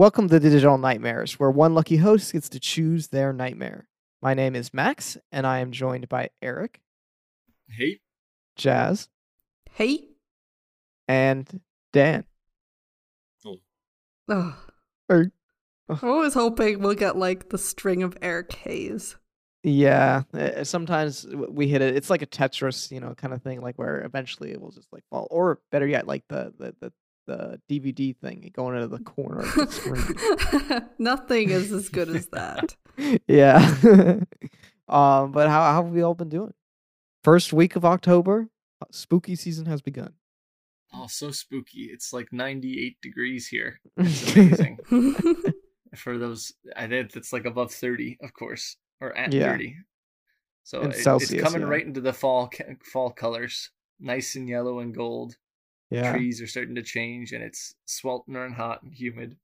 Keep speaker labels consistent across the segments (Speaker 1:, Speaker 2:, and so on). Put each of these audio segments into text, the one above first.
Speaker 1: Welcome to Digital Nightmares, where one lucky host gets to choose their nightmare. My name is Max, and I am joined by Eric,
Speaker 2: Hey,
Speaker 1: Jazz,
Speaker 3: Hey.
Speaker 1: and Dan.
Speaker 3: Ugh.
Speaker 1: Or-
Speaker 3: I was hoping we'll get like the string of Eric Hayes.
Speaker 1: Yeah, uh, sometimes we hit it. It's like a Tetris, you know, kind of thing, like where eventually it will just like fall, or better yet, like the the the, the DVD thing going into the corner of the screen.
Speaker 3: Nothing is as good as that.
Speaker 1: yeah. um, but how how have we all been doing? First week of October, uh, spooky season has begun.
Speaker 2: oh, so spooky. It's like 98 degrees here. It's amazing. For those, I think it's like above 30, of course, or at
Speaker 1: Yeah.
Speaker 2: 30. So
Speaker 1: In
Speaker 2: it-
Speaker 1: Celsius,
Speaker 2: it's coming
Speaker 1: yeah.
Speaker 2: right into the fall fall colors, nice and yellow and gold.
Speaker 1: Yeah,
Speaker 2: Trees are starting to change, and it's sweltering and hot and humid.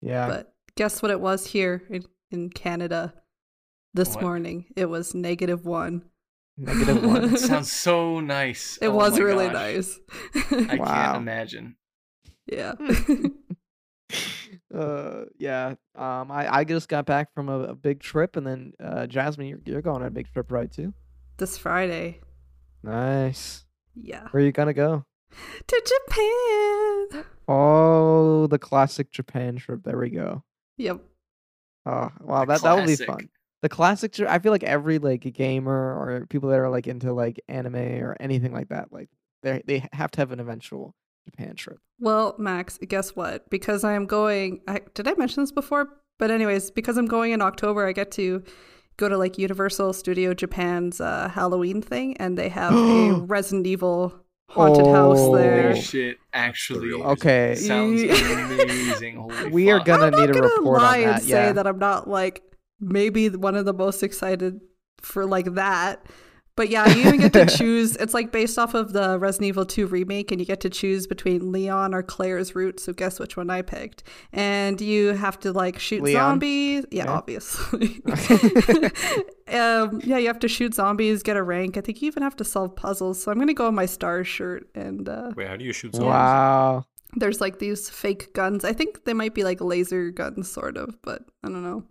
Speaker 1: yeah.
Speaker 3: but guess what it was here in, in Canada this
Speaker 2: What?
Speaker 3: morning? It was negative one.
Speaker 1: Negative one.
Speaker 2: It sounds so nice.
Speaker 3: It
Speaker 2: Oh
Speaker 3: was really
Speaker 2: gosh.
Speaker 3: nice.
Speaker 2: I
Speaker 1: Wow.
Speaker 2: can't imagine.
Speaker 3: yeah.
Speaker 1: uh, yeah. Um, I, I just got back from a, a big trip, and then uh, Jasmine, you're, you're going on a big trip, right? Too.
Speaker 3: this Friday.
Speaker 1: Nice.
Speaker 3: Yeah.
Speaker 1: Where are you gonna go?
Speaker 3: To Japan.
Speaker 1: Oh, the classic Japan trip. There we go.
Speaker 3: Yep.
Speaker 1: Oh, wow,
Speaker 2: The
Speaker 1: that that would be fun. The classic. I feel like every like gamer or people that are like into like anime or anything like that, like they they have to have an eventual Japan trip.
Speaker 3: Well, Max, guess what? Because I am going. I, did I mention this before? But anyways, because I'm going in October, I get to go to like Universal Studio Japan's uh, Halloween thing, and they have a Resident Evil haunted house
Speaker 1: Oh.
Speaker 3: there.
Speaker 2: Holy shit, actually.
Speaker 1: Okay,
Speaker 2: Sounds amazing. Holy
Speaker 1: We are
Speaker 2: fuck.
Speaker 1: gonna
Speaker 3: I'm not
Speaker 1: need a
Speaker 3: gonna
Speaker 1: report
Speaker 3: lie
Speaker 1: on that.
Speaker 3: and say that I'm not like maybe one of the most excited for like that. But yeah, you even get to choose. It's like based off of the Resident Evil 2 remake, and you get to choose between Leon or Claire's route. So guess which one I picked. And you have to like shoot
Speaker 1: Leon?
Speaker 3: zombies. Yeah,
Speaker 1: Okay.
Speaker 3: obviously. um, yeah, you have to shoot zombies, get a rank. I think you even have to solve puzzles. So I'm gonna go on my star shirt, and uh,
Speaker 4: Wait, how do you shoot zombies?
Speaker 1: Wow.
Speaker 3: there's like these fake guns. I think they might be like laser guns, sort of, but I don't know.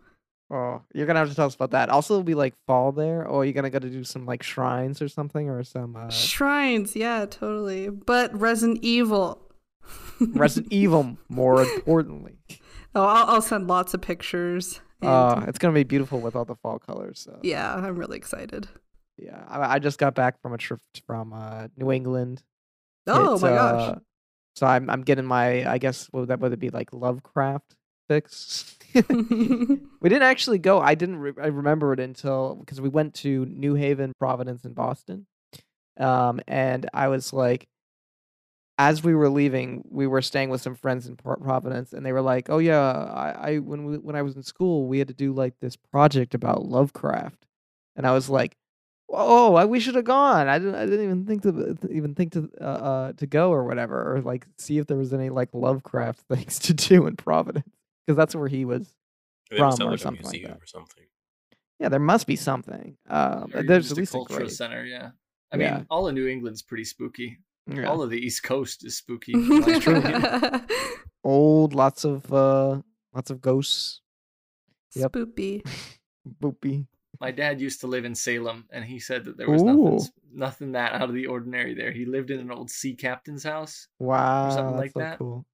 Speaker 1: Oh, you're gonna have to tell us about that. Also, be like fall there, or you're gonna go to do some like shrines or something, or some uh,
Speaker 3: Shrines, yeah, totally. But Resident Evil.
Speaker 1: Resident Evil. More importantly,
Speaker 3: Oh, I'll, I'll send lots of pictures. and-
Speaker 1: uh, it's gonna be beautiful with all the fall colors. So.
Speaker 3: yeah, I'm really excited.
Speaker 1: Yeah, I, I just got back from a trip from uh, New England.
Speaker 3: Oh
Speaker 1: It's,
Speaker 3: my gosh.
Speaker 1: uh, so I'm I'm getting my I guess what would that would it be like Lovecraft fix? we didn't actually go. I didn't. Re- I remember it until because we went to New Haven, Providence, and Boston. Um, and I was like, as we were leaving, we were staying with some friends in Pro- Providence, and they were like, "Oh yeah, I, I when we when I was in school, we had to do like this project about Lovecraft," and I was like, "Oh, I, we should have gone. I didn't. I didn't even think to even think to uh, uh to go or whatever, or like see if there was any like Lovecraft things to do in Providence because that's where he was.
Speaker 4: They
Speaker 1: From or something like that.
Speaker 4: or something.
Speaker 1: Yeah, there must be something. Um,
Speaker 2: Or
Speaker 1: there's at
Speaker 2: a
Speaker 1: least a
Speaker 2: cultural
Speaker 1: grave.
Speaker 2: center, yeah. I
Speaker 1: Yeah.
Speaker 2: mean, all of New England's pretty spooky.
Speaker 1: Yeah.
Speaker 2: All of the East Coast is spooky. in my opinion.
Speaker 1: Old, lots of uh, lots of ghosts. Yep.
Speaker 3: Spoopy.
Speaker 1: Boopy.
Speaker 2: my dad used to live in Salem, and he said that there was nothing,
Speaker 1: Ooh.
Speaker 2: s- nothing that out of the ordinary there. He lived in an old sea captain's house,
Speaker 1: Wow, or
Speaker 2: something
Speaker 1: that's
Speaker 2: like
Speaker 1: so
Speaker 2: that.
Speaker 1: cool.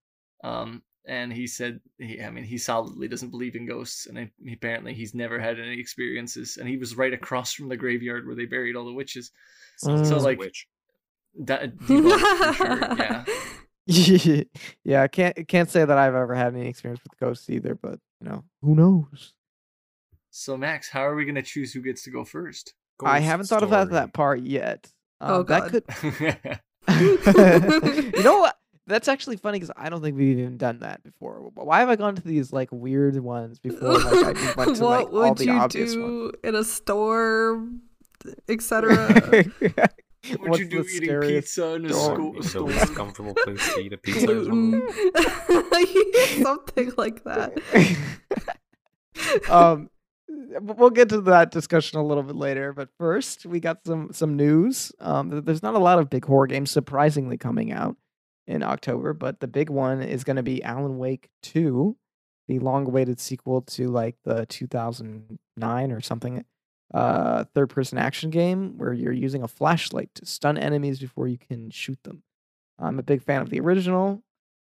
Speaker 2: um, and he said, he, I mean, he solidly doesn't believe in ghosts, and I, apparently he's never had any experiences. And he was right across from the graveyard where they buried all the witches.
Speaker 4: Sounds
Speaker 1: So,
Speaker 4: like,
Speaker 2: like-
Speaker 4: witch.
Speaker 2: That debunked sure, yeah.
Speaker 1: yeah, I can't can't say that I've ever had any experience with ghosts either, but you know, who knows?
Speaker 2: So Max, how are we gonna choose who gets to go first?
Speaker 1: I haven't thought about
Speaker 4: story.
Speaker 1: that part yet. Um,
Speaker 3: Oh,
Speaker 1: that
Speaker 3: God.
Speaker 1: could. you know what? That's actually funny because I don't think we've even done that before. Why have I gone to these like weird ones before? Like I just went to
Speaker 3: what
Speaker 1: like all
Speaker 3: would
Speaker 1: the
Speaker 3: you
Speaker 1: obvious
Speaker 3: do in a store, etc.?
Speaker 2: What
Speaker 1: What's
Speaker 2: you do
Speaker 1: the
Speaker 2: eating pizza in a
Speaker 1: store?
Speaker 2: school
Speaker 4: It's the
Speaker 2: store?
Speaker 4: least comfortable place to eat a pizza or something.
Speaker 3: Something like that.
Speaker 1: um we'll get to that discussion a little bit later but first we got some some news um there's not a lot of big horror games surprisingly coming out in october but the big one is going to be alan wake 2 the long-awaited sequel to like the 2009 or something uh third-person action game where you're using a flashlight to stun enemies before you can shoot them. I'm a big fan of the original.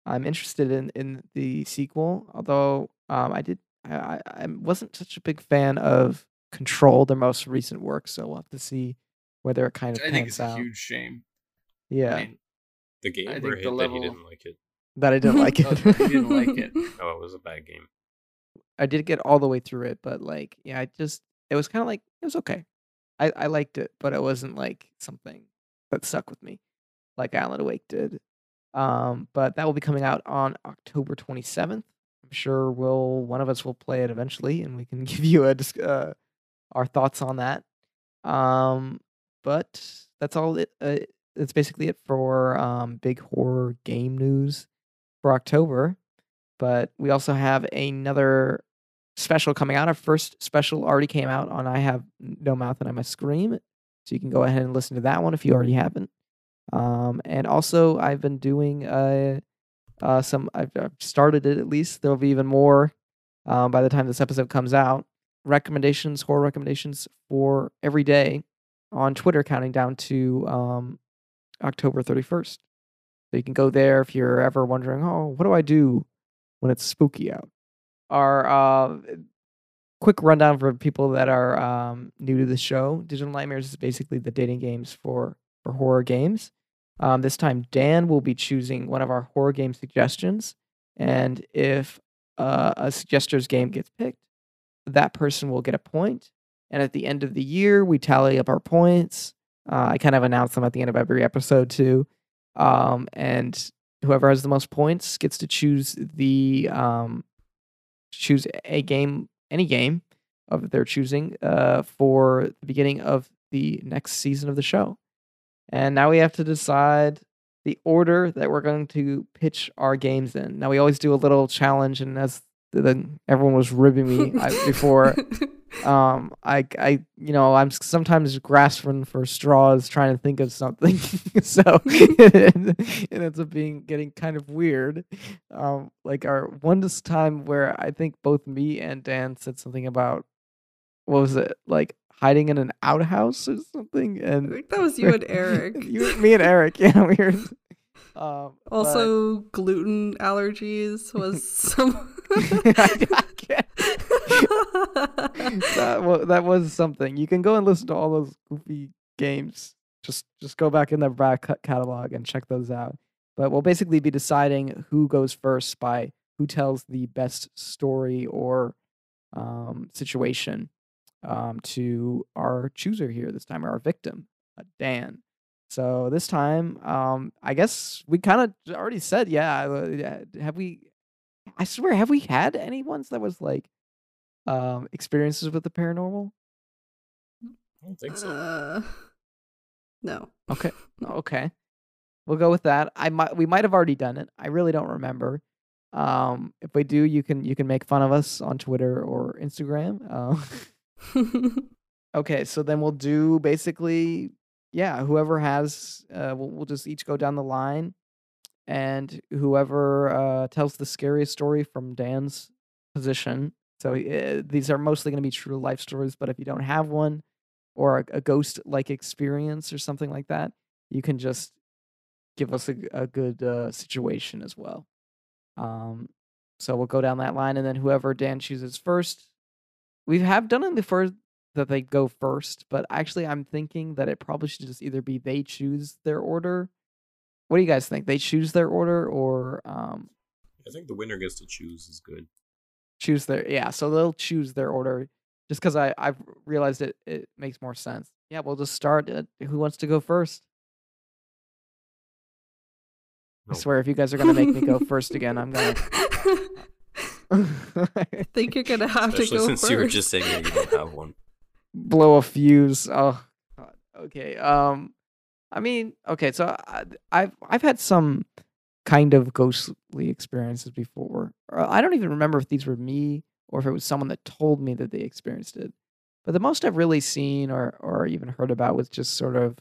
Speaker 1: I'm interested in in the sequel, although um, I did I, I wasn't such a big fan of Control, their most recent work. So we'll have to see whether it kind of
Speaker 2: I think it's a
Speaker 1: out.
Speaker 2: huge shame.
Speaker 1: yeah,
Speaker 2: I mean,
Speaker 4: The game
Speaker 2: I
Speaker 4: or
Speaker 2: think
Speaker 4: hit
Speaker 2: the
Speaker 4: that
Speaker 2: level-
Speaker 4: he didn't like it.
Speaker 1: that I didn't like
Speaker 2: Oh,
Speaker 1: it.
Speaker 2: he didn't like it.
Speaker 4: Oh, it was a bad game.
Speaker 1: I did get all the way through it, but like, yeah, I just it was kind of like it was okay. I I liked it, but it wasn't like something that stuck with me, like Alan Awake did. Um, but that will be coming out on October 27th. I'm sure we'll one of us will play it eventually, and we can give you a uh, our thoughts on that. Um, but that's all it. Uh, that's basically it for um big horror game news for October. But we also have another special coming out. Our first special already came out on I Have No Mouth and I Must Scream. So you can go ahead and listen to that one if you already haven't. Um, and also, I've been doing uh, uh, some, I've, I've started it at least. There'll be even more um, by the time this episode comes out. Recommendations, horror recommendations for every day on Twitter, counting down to um, October 31st. So you can go there if you're ever wondering, oh, what do I do when it's spooky out? Our uh, quick rundown for people that are um, new to the show Digital Nightmares is basically the dating games for, for horror games. Um, this time, Dan will be choosing one of our horror game suggestions. And if uh, a suggester's game gets picked, that person will get a point. And at the end of the year, we tally up our points. Uh, I kind of announce them at the end of every episode, too. Um, and whoever has the most points gets to choose the um, choose a game, any game of their choosing, uh, for the beginning of the next season of the show. And now we have to decide the order that we're going to pitch our games in. Now we always do a little challenge, and as the, everyone was ribbing me I, before, um, I, I, you know, I'm sometimes grasping for straws, trying to think of something. so it ends up being getting kind of weird. Um, like our one this time where I think both me and Dan said something about what was it like hiding in an outhouse or something,
Speaker 3: I
Speaker 1: and
Speaker 3: think that was you and Eric.
Speaker 1: you, me and Eric, yeah, we were. Um, but-
Speaker 3: Also, gluten allergies was some.
Speaker 1: I that, wa- that was something. You can go and listen to all those goofy games. Just just go back in the back catalog and check those out. But we'll basically be deciding who goes first by who tells the best story or um, situation um, to our chooser here this time, our victim, uh, Dan. So this time, um, I guess we kind of already said, uh, yeah, Have we? I swear, have we had any ones that was like um, experiences with the paranormal?
Speaker 4: I don't think so.
Speaker 3: Uh, no.
Speaker 1: Okay, okay, we'll go with that. I might, we might have already done it. I really don't remember. Um, if we do, you can you can make fun of us on Twitter or Instagram. Uh, Okay, so then we'll do basically, yeah, whoever has, uh, we'll, we'll just each go down the line, and whoever uh, tells the scariest story from Dan's position. So uh, these are mostly going to be true life stories, but if you don't have one or a, a ghost like experience or something like that, you can just give us a good uh, situation as well. Um, so we'll go down that line, and then whoever Dan chooses first, we have done it before that they go first, but actually, I'm thinking that it probably should just either be they choose their order. What do you guys think? They choose their order or um,
Speaker 4: I think the winner gets to choose is good.
Speaker 1: choose their yeah? So they'll choose their order just because I I've realized it it makes more sense. Yeah, we'll just start. At, who wants to go first? I swear, if you guys are gonna make me go first again, I'm gonna.
Speaker 3: I think you're gonna have
Speaker 4: Especially
Speaker 3: to go
Speaker 4: since
Speaker 3: first.
Speaker 4: you were just saying that you don't have one.
Speaker 1: blow a fuse. Oh, God. okay. Um, I mean, okay. So I, I've I've had some kind of ghostly experiences before. I don't even remember if these were me or if it was someone that told me that they experienced it. But the most I've really seen or or even heard about was just sort of,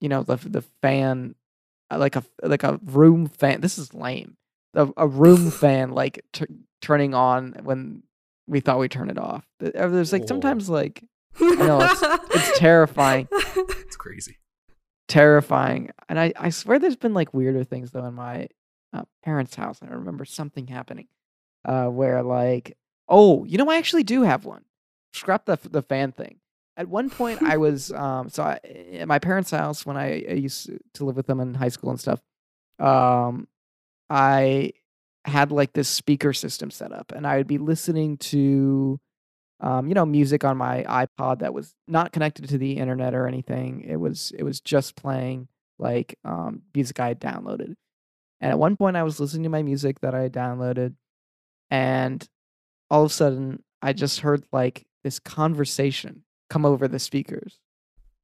Speaker 1: you know, the the fan, uh, like a like a room fan. This is lame. A, a room fan like t- turning on when we thought we turned it off. Uh, There's like sometimes like know, it's- it's terrifying.
Speaker 4: It's crazy.
Speaker 1: Terrifying. And I, I swear there's been like weirder things though in my uh, parents' house. I remember something happening uh, where like, oh, you know, I actually do have one. Scrap the the fan thing. At one point, I was um, so I, at my parents' house when I, I used to live with them in high school and stuff. Um, I had like this speaker system set up, and I would be listening to um, you know, music on my iPod that was not connected to the internet or anything. It was it was just playing like um, music I had downloaded. And at one point, I was listening to my music that I had downloaded, and all of a sudden, I just heard like this conversation come over the speakers.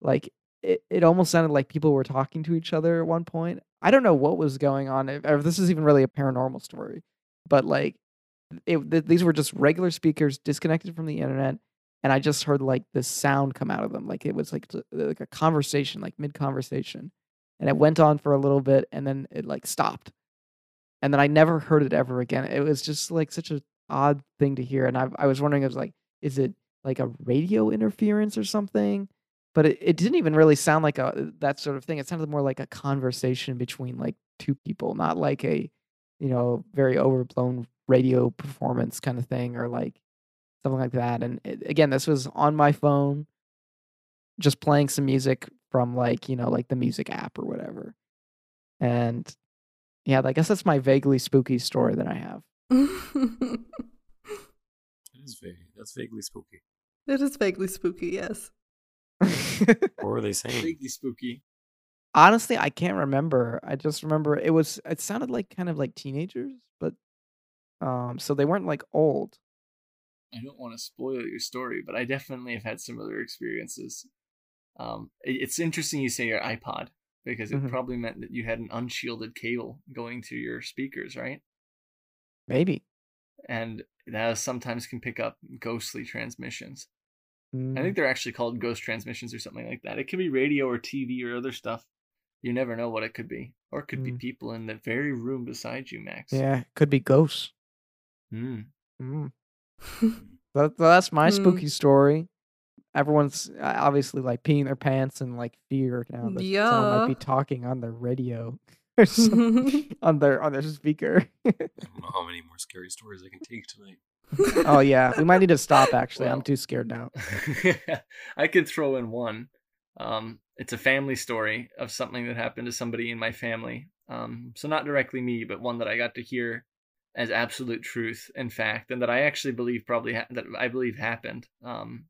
Speaker 1: Like it, it almost sounded like people were talking to each other at one point. I don't know what was going on, if, if this is even really a paranormal story, but like it, th- these were just regular speakers disconnected from the internet and i just heard like the sound come out of them like it was like like a conversation like mid conversation and it went on for a little bit and then it like stopped and then i never heard it ever again. It was just like such a odd thing to hear and i, I was wondering i was like is it like a radio interference or something? But it, it didn't even really sound like a uh, that sort of thing. It sounded more like a conversation between like two people not like a you know very overblown radio performance kind of thing or like something like that and it, again this was on my phone just playing some music from like you know like the music app or whatever and yeah i guess that's my vaguely spooky story that i have
Speaker 4: It is vague. That's vaguely spooky.
Speaker 3: it is vaguely spooky, yes.
Speaker 4: What were they saying?
Speaker 2: Vaguely spooky.
Speaker 1: honestly i can't remember i just remember it was it sounded like kind of like teenagers but um so they weren't like old
Speaker 2: I don't want to spoil your story, but I definitely have had similar experiences. Um, it- it's interesting you say your iPod because it
Speaker 1: Mhm.
Speaker 2: probably meant that you had an unshielded cable going to your speakers, right?
Speaker 1: maybe
Speaker 2: And that sometimes can pick up ghostly transmissions.
Speaker 1: Mm,
Speaker 2: I think they're actually called ghost transmissions or something like that. It could be radio or TV or other stuff. You never know what it could be, or it could be
Speaker 1: Mm.
Speaker 2: people in the very room beside you, Max.
Speaker 1: yeah could be ghosts
Speaker 2: Mm.
Speaker 1: Mm. That, that's my
Speaker 3: Hmm.
Speaker 1: spooky story. Everyone's uh, obviously like peeing their pants and like fear now that someone might be talking on their radio or on their on their speaker.
Speaker 4: I don't know how many more scary stories I can take tonight.
Speaker 1: oh yeah, we might need to stop. Actually, I'm too scared now.
Speaker 2: I could throw in one. Um, it's a family story of something that happened to somebody in my family. Um, so not directly me, but one that I got to hear as absolute truth and fact, and that I actually believe probably ha- that I believe happened. Um,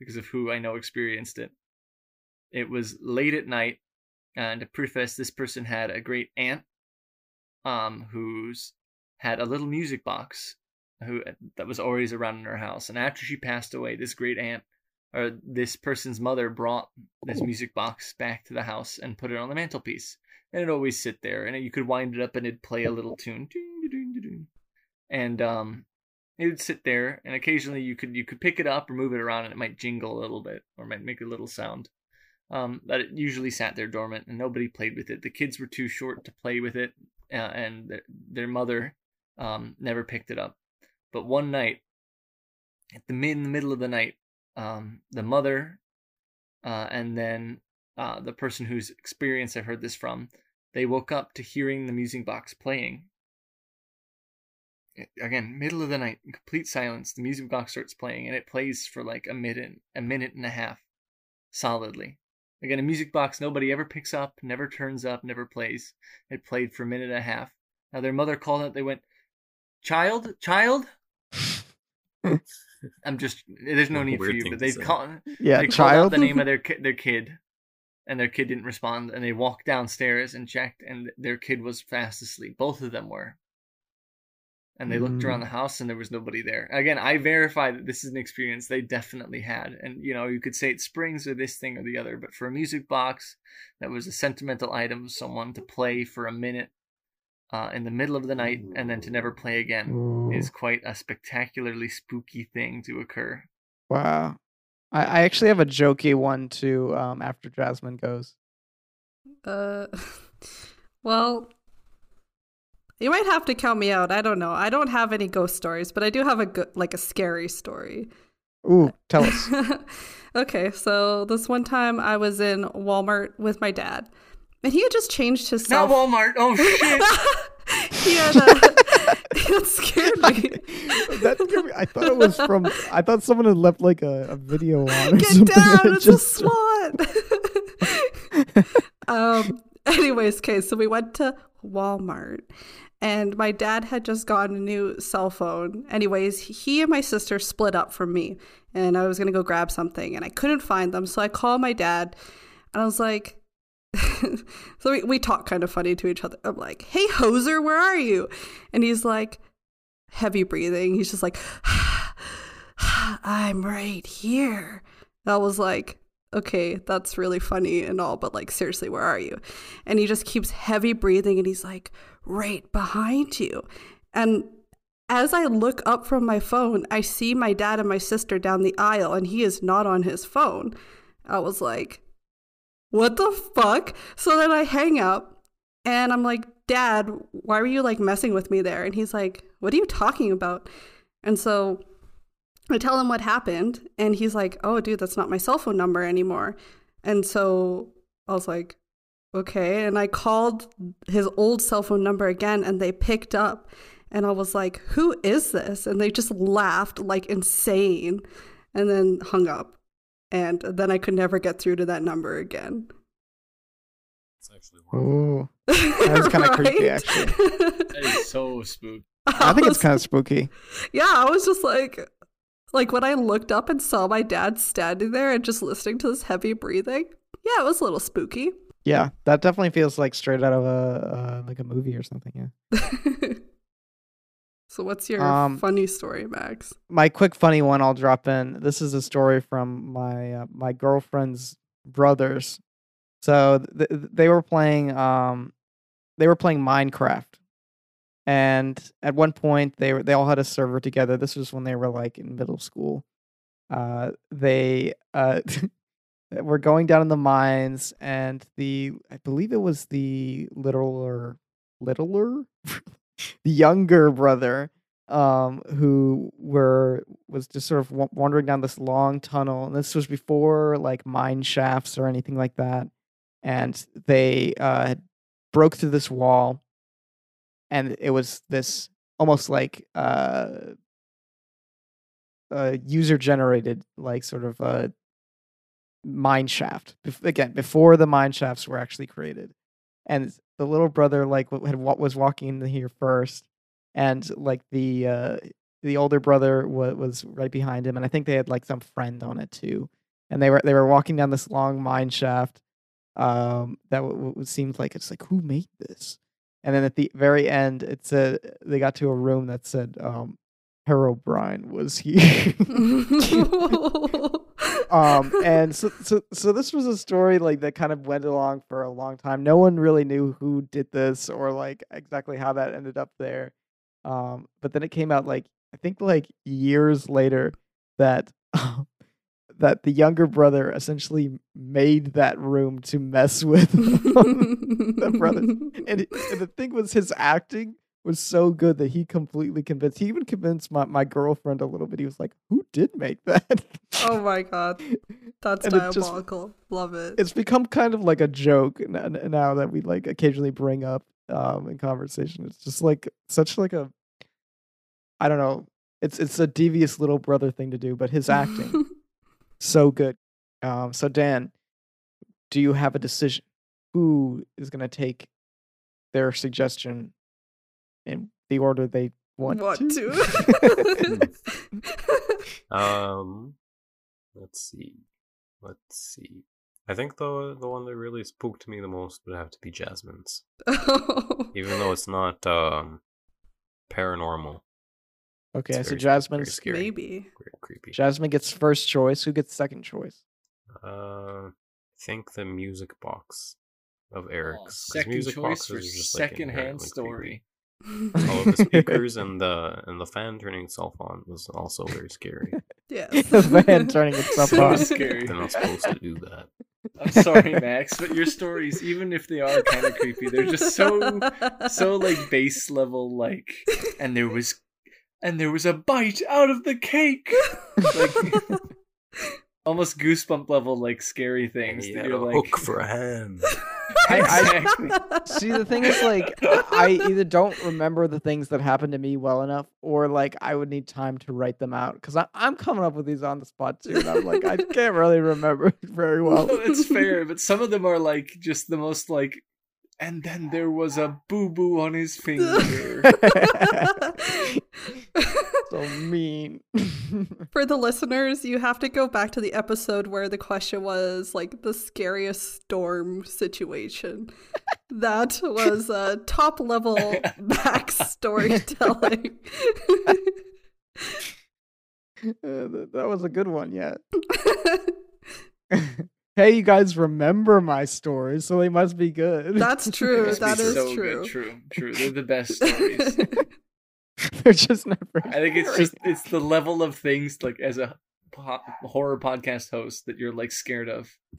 Speaker 2: because of who I know experienced it. It was late at night, and to preface, this person had a great aunt, um, who's had a little music box who that was always around in her house. And after she passed away, this great aunt or this person's mother brought this music box back to the house and put it on the mantelpiece. And it'd always sit there, and you could wind it up and it'd play a little tune, and um, it would sit there. And occasionally you could you could pick it up or move it around, and it might jingle a little bit or might make a little sound. Um, but it usually sat there dormant, and nobody played with it. The kids were too short to play with it, uh, and their, their mother um, never picked it up. But one night, at the mid in the middle of the night, um, the mother, uh, and then uh, the person whose experience I heard this from, they woke up to hearing the music box playing. Again, middle of the night, complete silence. The music box starts playing, and it plays for like a minute, a minute and a half, solidly. Again, a music box nobody ever picks up, never turns up, never plays. It played for a minute and a half. Now their mother called out. They went, "Child, child." I'm just. There's no
Speaker 4: What a
Speaker 2: need for you, but they
Speaker 4: say.
Speaker 2: call.
Speaker 1: Yeah,
Speaker 2: they called out
Speaker 1: child.
Speaker 2: the name of their ki- their kid, and their kid didn't respond. And they walked downstairs and checked, and their kid was fast asleep. Both of them were. And they looked around the mm. house, and there was nobody there. Again, I verify that this is an experience they definitely had. And you know, you could say it's springs or this thing or the other, but for a music box that was a sentimental item of someone to play for a minute uh, in the middle of the night and then to never play again
Speaker 1: Ooh,
Speaker 2: is quite a spectacularly spooky thing to occur.
Speaker 1: wow. I, I actually have a jokey one too. Um, after Jasmine goes.
Speaker 3: Uh, well, You might have to count me out. I don't know. I don't have any ghost stories, but I do have a good, like a scary story.
Speaker 1: Ooh, tell us.
Speaker 3: okay, so this one time I was in Walmart with my dad, and he had just changed his
Speaker 2: Not
Speaker 3: cell.
Speaker 2: Walmart. Oh shit.
Speaker 3: he had uh, that scared me.
Speaker 1: that scared me. I thought it was from. I thought someone had left like a, a video on or
Speaker 3: Get
Speaker 1: something.
Speaker 3: down! It's
Speaker 1: just-
Speaker 3: a SWAT. um. Anyways, okay, so we went to Walmart, and my dad had just gotten a new cell phone. Anyways, he and my sister split up from me, and I was gonna go grab something, and I couldn't find them, so I called my dad, and I was like. so we, we talk kind of funny to each other. I'm like, hey, hoser, where are you? And he's like, heavy breathing. He's just like, I'm right here. I was like, okay, that's really funny and all, but like, seriously, where are you? And he just keeps heavy breathing and he's like, right behind you. And as I look up from my phone, I see my dad and my sister down the aisle and he is not on his phone. I was like, what the fuck? So then I hang up and I'm like, Dad, why were you like messing with me there? And he's like, What are you talking about? And so I tell him what happened, and he's like, Oh, dude, that's not my cell phone number anymore. And so I was like, Okay. And I called his old cell phone number again, and they picked up. And I was like, Who is this? And they just laughed like insane and then hung up. And then I could never get through to that number again.
Speaker 4: It's actually horrible.
Speaker 1: Ooh, That's kinda creepy, actually.
Speaker 2: That is so spooky.
Speaker 1: I think it's kind of spooky.
Speaker 3: yeah, I was just like, like when I looked up and saw my dad standing there and just listening to this heavy breathing. Yeah, it was a little spooky.
Speaker 1: Yeah, that definitely feels like straight out of a uh, like a movie or something. Yeah.
Speaker 3: so, what's your
Speaker 1: Um,
Speaker 3: funny story, Max?
Speaker 1: my quick funny one I'll drop in. This is a story from my uh, my girlfriend's brothers. So th- th- they were playing um they were playing Minecraft. And at one point they were they all had a server together. This was when they were like in middle school. Uh they uh were going down in the mines and the I believe it was the littler littler the younger brother um, who were was just sort of wandering down this long tunnel. And this was before like mine shafts or anything like that. And they uh, broke through this wall, and it was this almost like uh, user generated like sort of a mine shaft. Again, before the mine shafts were actually created, and the little brother like had wa- was walking in here first and like the uh the older brother wa- was right behind him and i think they had like some friend on it too and they were they were walking down this long mine shaft um that w- w- seemed like it's like who made this? And then at the very end it said they got to a room that said um Herobrine was here um and so so so this was a story like that kind of went along for a long time. No one really knew who did this or like exactly how that ended up there. Um but then it came out like i think like years later that that the younger brother essentially made that room to mess with the brothers and, and the thing was his acting was so good that he completely convinced he even convinced my, my girlfriend a little bit. He was like who did make that?
Speaker 3: Oh my god, that's
Speaker 1: And it just-
Speaker 3: Love it.
Speaker 1: it's become kind of like a joke now that we like occasionally bring up um in conversation. It's just like such like a i don't know. It's it's a devious little brother thing to do but his acting so good. Um so dan do you have a decision? Who is going to take their suggestion in the order they want,
Speaker 3: Want
Speaker 1: to,
Speaker 3: to.
Speaker 4: Um, let's see. Let's see. I think the the one that really spooked me the most would have to be Jasmine's, even though it's not um paranormal.
Speaker 1: okay
Speaker 4: It's
Speaker 1: so
Speaker 4: very- very
Speaker 1: jasmine's
Speaker 4: scary.
Speaker 3: Maybe.
Speaker 4: Very creepy.
Speaker 1: jasmine gets first choice who gets second choice
Speaker 4: Uh, I think the music box of
Speaker 2: Oh, second
Speaker 4: music
Speaker 2: choice
Speaker 4: boxes
Speaker 2: for
Speaker 4: are just, like,
Speaker 2: secondhand
Speaker 4: inherently creepy.
Speaker 2: story.
Speaker 4: All of the speakers and the and the fan turning itself on was also very scary.
Speaker 3: Yeah,
Speaker 1: the fan turning itself
Speaker 2: So
Speaker 1: on.
Speaker 2: scary.
Speaker 4: They're not supposed to do that.
Speaker 2: I'm sorry, Max, but your stories, even if they are kind of creepy, they're just so so like base level like and there was and there was a bite out of the cake. Like almost goosebump level like scary things
Speaker 4: He
Speaker 2: that
Speaker 4: had
Speaker 2: you're
Speaker 4: a
Speaker 2: like
Speaker 4: hook for a hand.
Speaker 1: I- I- See, the thing is, like, I either don't remember the things that happened to me well enough, or like I would need time to write them out because I'm coming up with these on the spot too. And I'm like, I can't really remember very well.
Speaker 2: No, it's fair, but some of them are like just the most like and then there was a boo boo on his finger.
Speaker 1: So mean.
Speaker 3: For the listeners, you have to go back to the episode where the question was like the scariest storm situation. That was uh, top level back storytelling.
Speaker 1: Uh, that was a good one, yeah. hey, you guys remember my stories, so they must be good.
Speaker 3: That's true. That is
Speaker 2: so
Speaker 3: true.
Speaker 2: Good. True, true. They're the best stories.
Speaker 1: They're just never.
Speaker 2: I think it's just it's the level of things like as a po- horror podcast host that you're like scared of.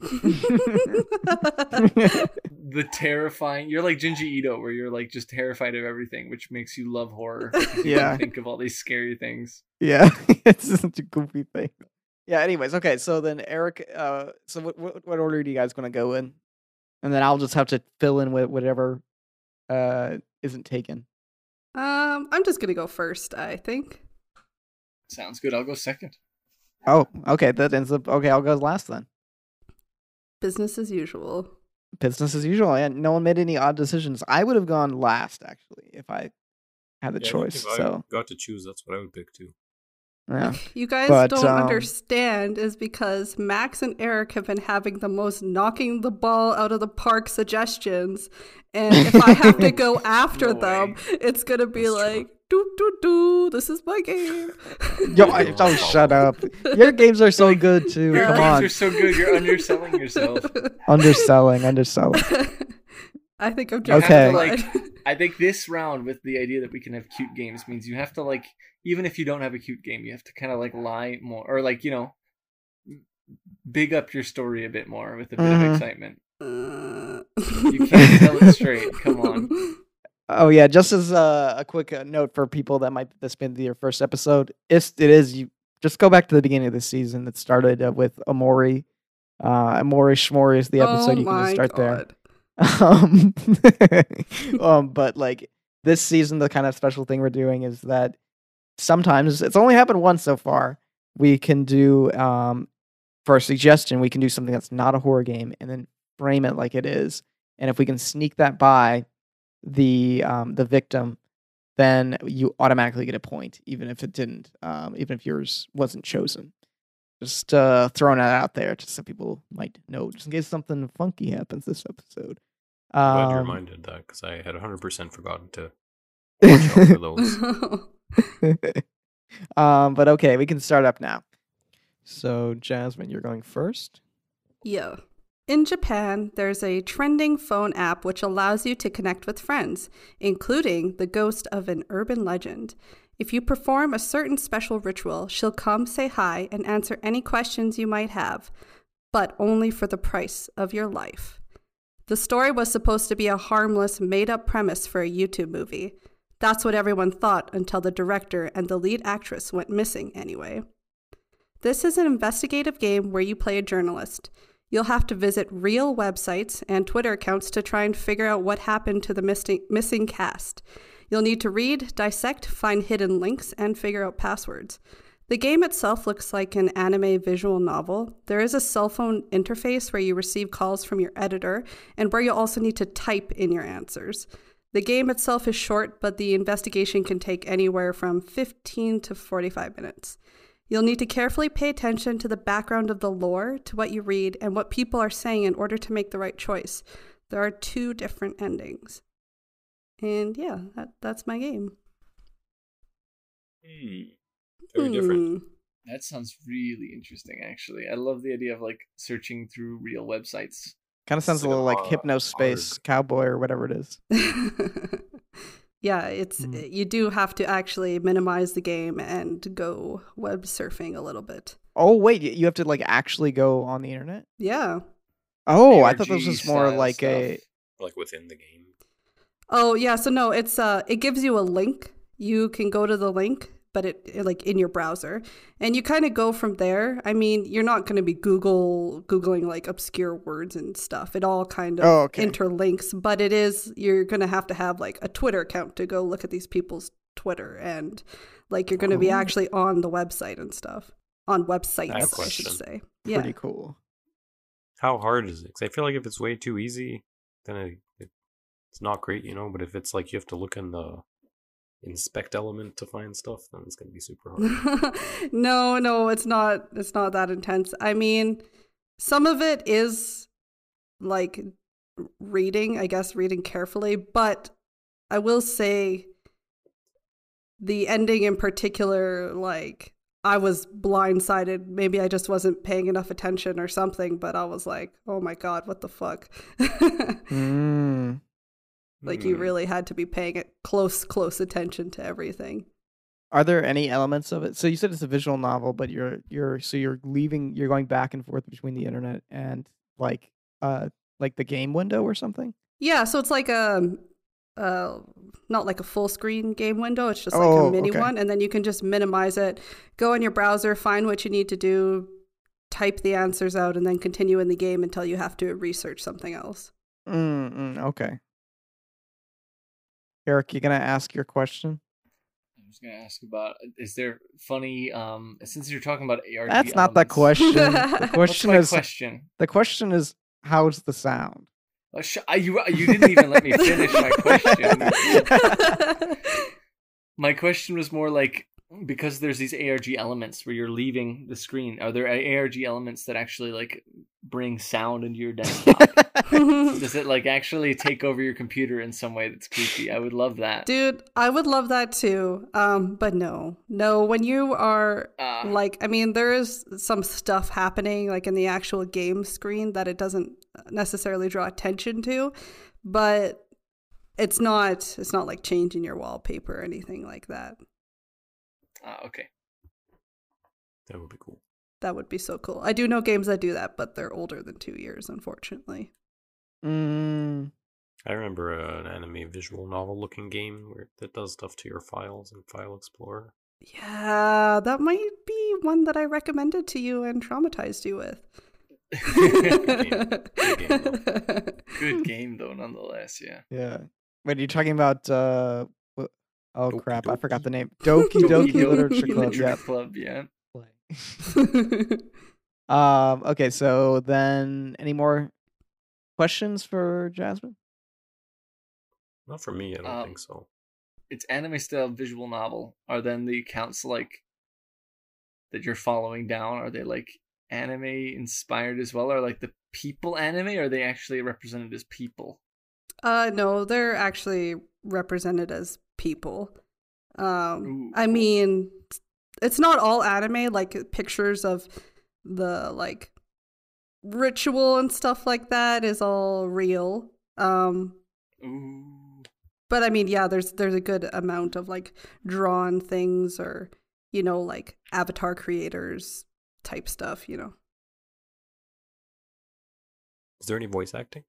Speaker 2: The terrifying. You're like Junji Ito, where you're like just terrified of everything, which makes you love horror. because you
Speaker 1: Yeah.
Speaker 2: think of all these scary things.
Speaker 1: Yeah, it's such a goofy thing. Yeah. Anyways, okay. So then Eric, uh, so what what, what order do you guys want to go in? And then I'll just have to fill in with whatever uh isn't taken.
Speaker 3: Um, I'm just gonna go first. I think.
Speaker 2: Sounds good. I'll go second.
Speaker 1: Oh, okay. That ends up okay. I'll go last then.
Speaker 3: Business as usual.
Speaker 1: Business as usual. And no one made any odd decisions. I would have gone last actually if I had the
Speaker 4: Yeah, I think
Speaker 1: choice.
Speaker 4: If
Speaker 1: So
Speaker 4: I got to choose, that's what I would pick too.
Speaker 1: Yeah.
Speaker 3: You guys
Speaker 1: But,
Speaker 3: don't
Speaker 1: um,
Speaker 3: understand is because Max and Eric have been having the most knocking the ball out of the park suggestions. And if I have to go after
Speaker 2: No
Speaker 3: them, it's going to be
Speaker 4: That's
Speaker 3: like, do, do, do, this is my game.
Speaker 1: Yo, I, oh, shut up. Your games are so good too.
Speaker 2: Your
Speaker 1: Come
Speaker 2: games
Speaker 1: on.
Speaker 2: are so good. You're underselling yourself.
Speaker 1: Underselling, underselling.
Speaker 3: I think I'm
Speaker 2: You
Speaker 3: just
Speaker 1: Okay.
Speaker 2: to, like, I think this round with the idea that we can have cute games means you have to like even if you don't have a cute game, you have to kind of like lie more or like you know big up your story a bit more with a bit
Speaker 1: Mhm.
Speaker 2: of excitement.
Speaker 3: Uh,
Speaker 2: You can't tell it straight. Come on.
Speaker 1: Oh yeah, just as a, a quick uh, note for people that might this been their first episode, if it is you just go back to the beginning of the season. It started uh, with Omori. Uh, Omori Shmori is the episode.
Speaker 3: oh
Speaker 1: you can just start there. Um, um, but like this season, the kind of special thing we're doing is that sometimes it's only happened once so far. We can do um, for a suggestion, we can do something that's not a horror game and then frame it like it is. And if we can sneak that by the um, the victim, then you automatically get a point, even if it didn't, um, even if yours wasn't chosen. Just uh, throwing that out there, just so people might know, just in case something funky happens this episode.
Speaker 4: Glad you
Speaker 1: Um,
Speaker 4: reminded that because I had 100% forgotten to watch out for those.
Speaker 1: um, but okay, we can start up now. So, Jasmine, you're going first.
Speaker 3: Yeah. In Japan, there's a trending phone app which allows you to connect with friends, including the ghost of an urban legend. If you perform a certain special ritual, she'll come say hi and answer any questions you might have, but only for the price of your life. The story was supposed to be a harmless, made up premise for a YouTube movie. That's what everyone thought until the director and the lead actress went missing anyway. This is an investigative game where you play a journalist. You'll have to visit real websites and Twitter accounts to try and figure out what happened to the missing, missing cast. You'll need to read, dissect, find hidden links, and figure out passwords. The game itself looks like an anime visual novel. There is a cell phone interface where you receive calls from your editor and where you'll also need to type in your answers. The game itself is short, but the investigation can take anywhere from 15 to 45 minutes. You'll need to carefully pay attention to the background of the lore, to what you read, and what people are saying in order to make the right choice. There are two different endings. And yeah, that, that's my game.
Speaker 4: Hmm. Very different.
Speaker 3: Hmm.
Speaker 2: That sounds really interesting actually. I love the idea of like searching through real websites.
Speaker 1: Kind of sounds a
Speaker 4: like a
Speaker 1: little like
Speaker 4: hard-
Speaker 1: Hypnospace Cowboy or whatever it is.
Speaker 3: Yeah, it's
Speaker 1: Mhm.
Speaker 3: you do have to actually minimize the game and go web surfing a little bit.
Speaker 1: Oh wait, you have to like actually go on the internet.
Speaker 3: Yeah.
Speaker 1: Oh, I thought this was more
Speaker 2: style
Speaker 1: like a.
Speaker 4: Like within the game.
Speaker 3: Oh yeah, so no, it's uh it gives you a link. You can go to the link, but it, it, like in your browser. And you kind of go from there. I mean, you're not going to be Google googling like obscure words and stuff. It all kind of
Speaker 1: Oh, okay.
Speaker 3: interlinks, but it is you're going to have to have like a Twitter account to go look at these people's Twitter and like you're going to be
Speaker 1: Oh.
Speaker 3: actually on the website and stuff. On websites,
Speaker 4: I have a
Speaker 3: I should say. Yeah.
Speaker 1: Pretty cool.
Speaker 4: How hard is it? 'Cause I feel like if it's way too easy, then it, it, it's not great, you know. But if it's like you have to look in the inspect element to find stuff, then it's gonna be super hard.
Speaker 3: no, no, it's not it's not that intense. I mean, some of it is like reading, I guess reading carefully, but I will say the ending in particular like I was blindsided. Maybe I just wasn't paying enough attention or something, but I was like, "Oh my god, what the fuck?"
Speaker 1: Mm.
Speaker 3: Like you
Speaker 4: Hmm.
Speaker 3: really had to be paying it close close attention to everything.
Speaker 1: Are there any elements of it? So you said it's a visual novel, but you're you're so you're leaving you're going back and forth between the internet and like uh like the game window or something.
Speaker 3: Yeah, so it's like a, uh, not like a full screen game window. It's just like
Speaker 1: Oh,
Speaker 3: a mini
Speaker 1: okay.
Speaker 3: one, and then you can just minimize it. Go in your browser, find what you need to do, type the answers out, and then continue in the game until you have to research something else.
Speaker 1: Mm, mm, okay. Eric, you gonna ask your question?
Speaker 2: I'm just gonna ask about is there funny um since you're talking about ARG
Speaker 1: That's not the question. The question is
Speaker 2: question?
Speaker 1: the question is how's the sound?
Speaker 2: Uh, sh- I- you you didn't even let me finish my question. My question was more like because there's these ARG elements where you're leaving the screen. Are there ARG elements that actually like bring sound into your desktop? Does it like actually take over your computer in some way that's creepy? I would love that.
Speaker 3: Dude, I would love that too. Um, but no, no. When you are
Speaker 2: Uh,
Speaker 3: like, I mean, there is some stuff happening like in the actual game screen that it doesn't necessarily draw attention to, but it's not. It's not like changing your wallpaper or anything like that.
Speaker 2: Ah, okay.
Speaker 4: That would be cool.
Speaker 3: That would be so cool. I do know games that do that, but they're older than two years, unfortunately.
Speaker 1: mm,
Speaker 4: I remember uh, an anime visual novel looking game where that does stuff to your files in File Explorer.
Speaker 3: Yeah, that might be one that I recommended to you and traumatized you with.
Speaker 4: Good
Speaker 2: Good game though, nonetheless. Yeah.
Speaker 1: yeah. Wait, are you talking about uh what, oh
Speaker 4: Doki
Speaker 1: crap, I forgot the name. Doki Doki Literature Club,
Speaker 2: Literature
Speaker 1: yeah.
Speaker 2: Club, yeah.
Speaker 1: Um okay, so then any more questions for Jasmine?
Speaker 4: Not for me, I don't
Speaker 2: Um,
Speaker 4: think so.
Speaker 2: It's anime style visual novel. Are then the accounts like that you're following down? Are they like anime inspired as well? Are like the people anime? Or are they actually represented as people?
Speaker 3: Uh no, they're actually represented as people. Um I mean it's not all anime like pictures of the like ritual and stuff like that is all real. Um
Speaker 2: Ooh.
Speaker 3: but I mean yeah, there's there's a good amount of like drawn things or you know like avatar creators type stuff, you know.
Speaker 4: Is there any voice acting?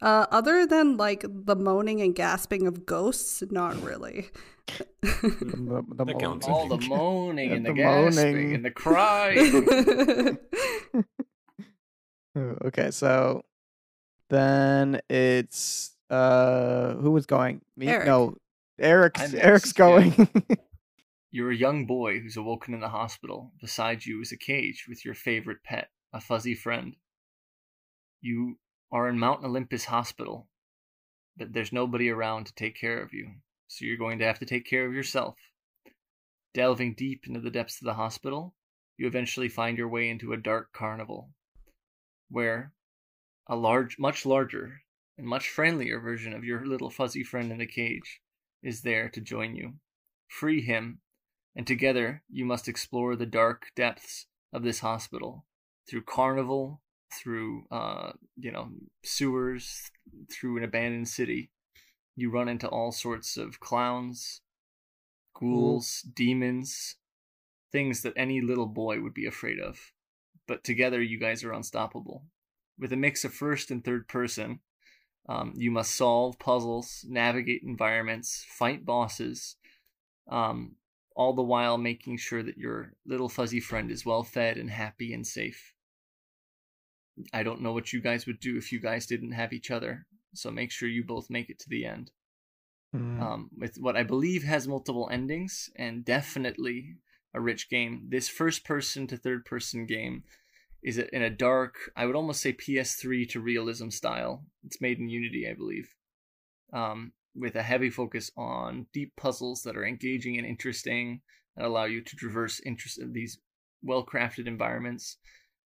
Speaker 3: Uh, other than like the moaning and gasping of ghosts, not really.
Speaker 1: The, the
Speaker 4: That counts.
Speaker 1: moaning.
Speaker 2: All the moaning and the,
Speaker 1: the
Speaker 2: gasping
Speaker 1: moaning.
Speaker 2: and the crying.
Speaker 1: Okay, so then it's uh who was going? Me?
Speaker 3: Eric.
Speaker 1: No, Eric's
Speaker 2: I'm
Speaker 1: Eric's
Speaker 2: next,
Speaker 1: going.
Speaker 2: You're a young boy who's awoken in the hospital. Beside you is a cage with your favorite pet, a fuzzy friend. You are in Mount Olympus Hospital, but there's nobody around to take care of you, so you're going to have to take care of yourself. Delving deep into the depths of the hospital, you eventually find your way into a dark carnival, where a large, much larger, and much friendlier version of your little fuzzy friend in the cage is there to join you. Free him, and together you must explore the dark depths of this hospital through carnival, through uh, you know sewers, through an abandoned city. you run into all sorts of clowns, ghouls, demons, things that any little boy would be afraid of. But together, you guys are unstoppable. With a mix of first and third person, um, you must solve puzzles, navigate environments, fight bosses, um, all the while making sure that your little fuzzy friend is well fed and happy and safe. I don't know what you guys would do if you guys didn't have each other, so make sure you both make it to the end.
Speaker 1: Mm.
Speaker 2: Um, with what I believe has multiple endings and definitely a rich game. This first person to third person game is in a dark, I would almost say PS3 to realism style. It's made in Unity, I believe. Um, with a heavy focus on deep puzzles that are engaging and interesting that allow you to traverse interest these well-crafted environments.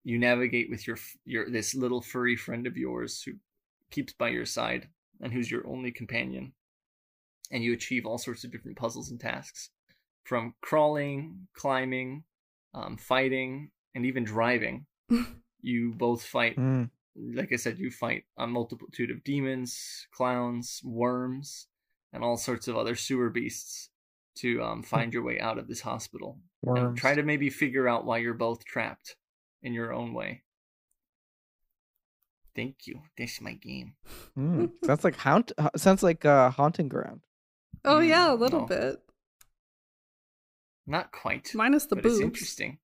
Speaker 2: You navigate with your your this little furry friend of yours who keeps by your side and who's your only companion. And you achieve all sorts of different puzzles and tasks, from crawling, climbing, um, fighting, and even driving. you both fight
Speaker 1: Mm.
Speaker 2: like I said, you fight a multitude of demons, clowns, worms, and all sorts of other sewer beasts to um, find your way out of this hospital. And try to maybe figure out why you're both trapped in your own way. Thank you. This is my game.
Speaker 1: Mm. Sounds like haunt. uh, Sounds like uh, haunting ground.
Speaker 3: Oh
Speaker 2: Mm,
Speaker 3: yeah, a little
Speaker 2: no.
Speaker 3: bit.
Speaker 2: Not quite.
Speaker 3: Minus the
Speaker 2: but
Speaker 3: boobs.
Speaker 2: it's interesting.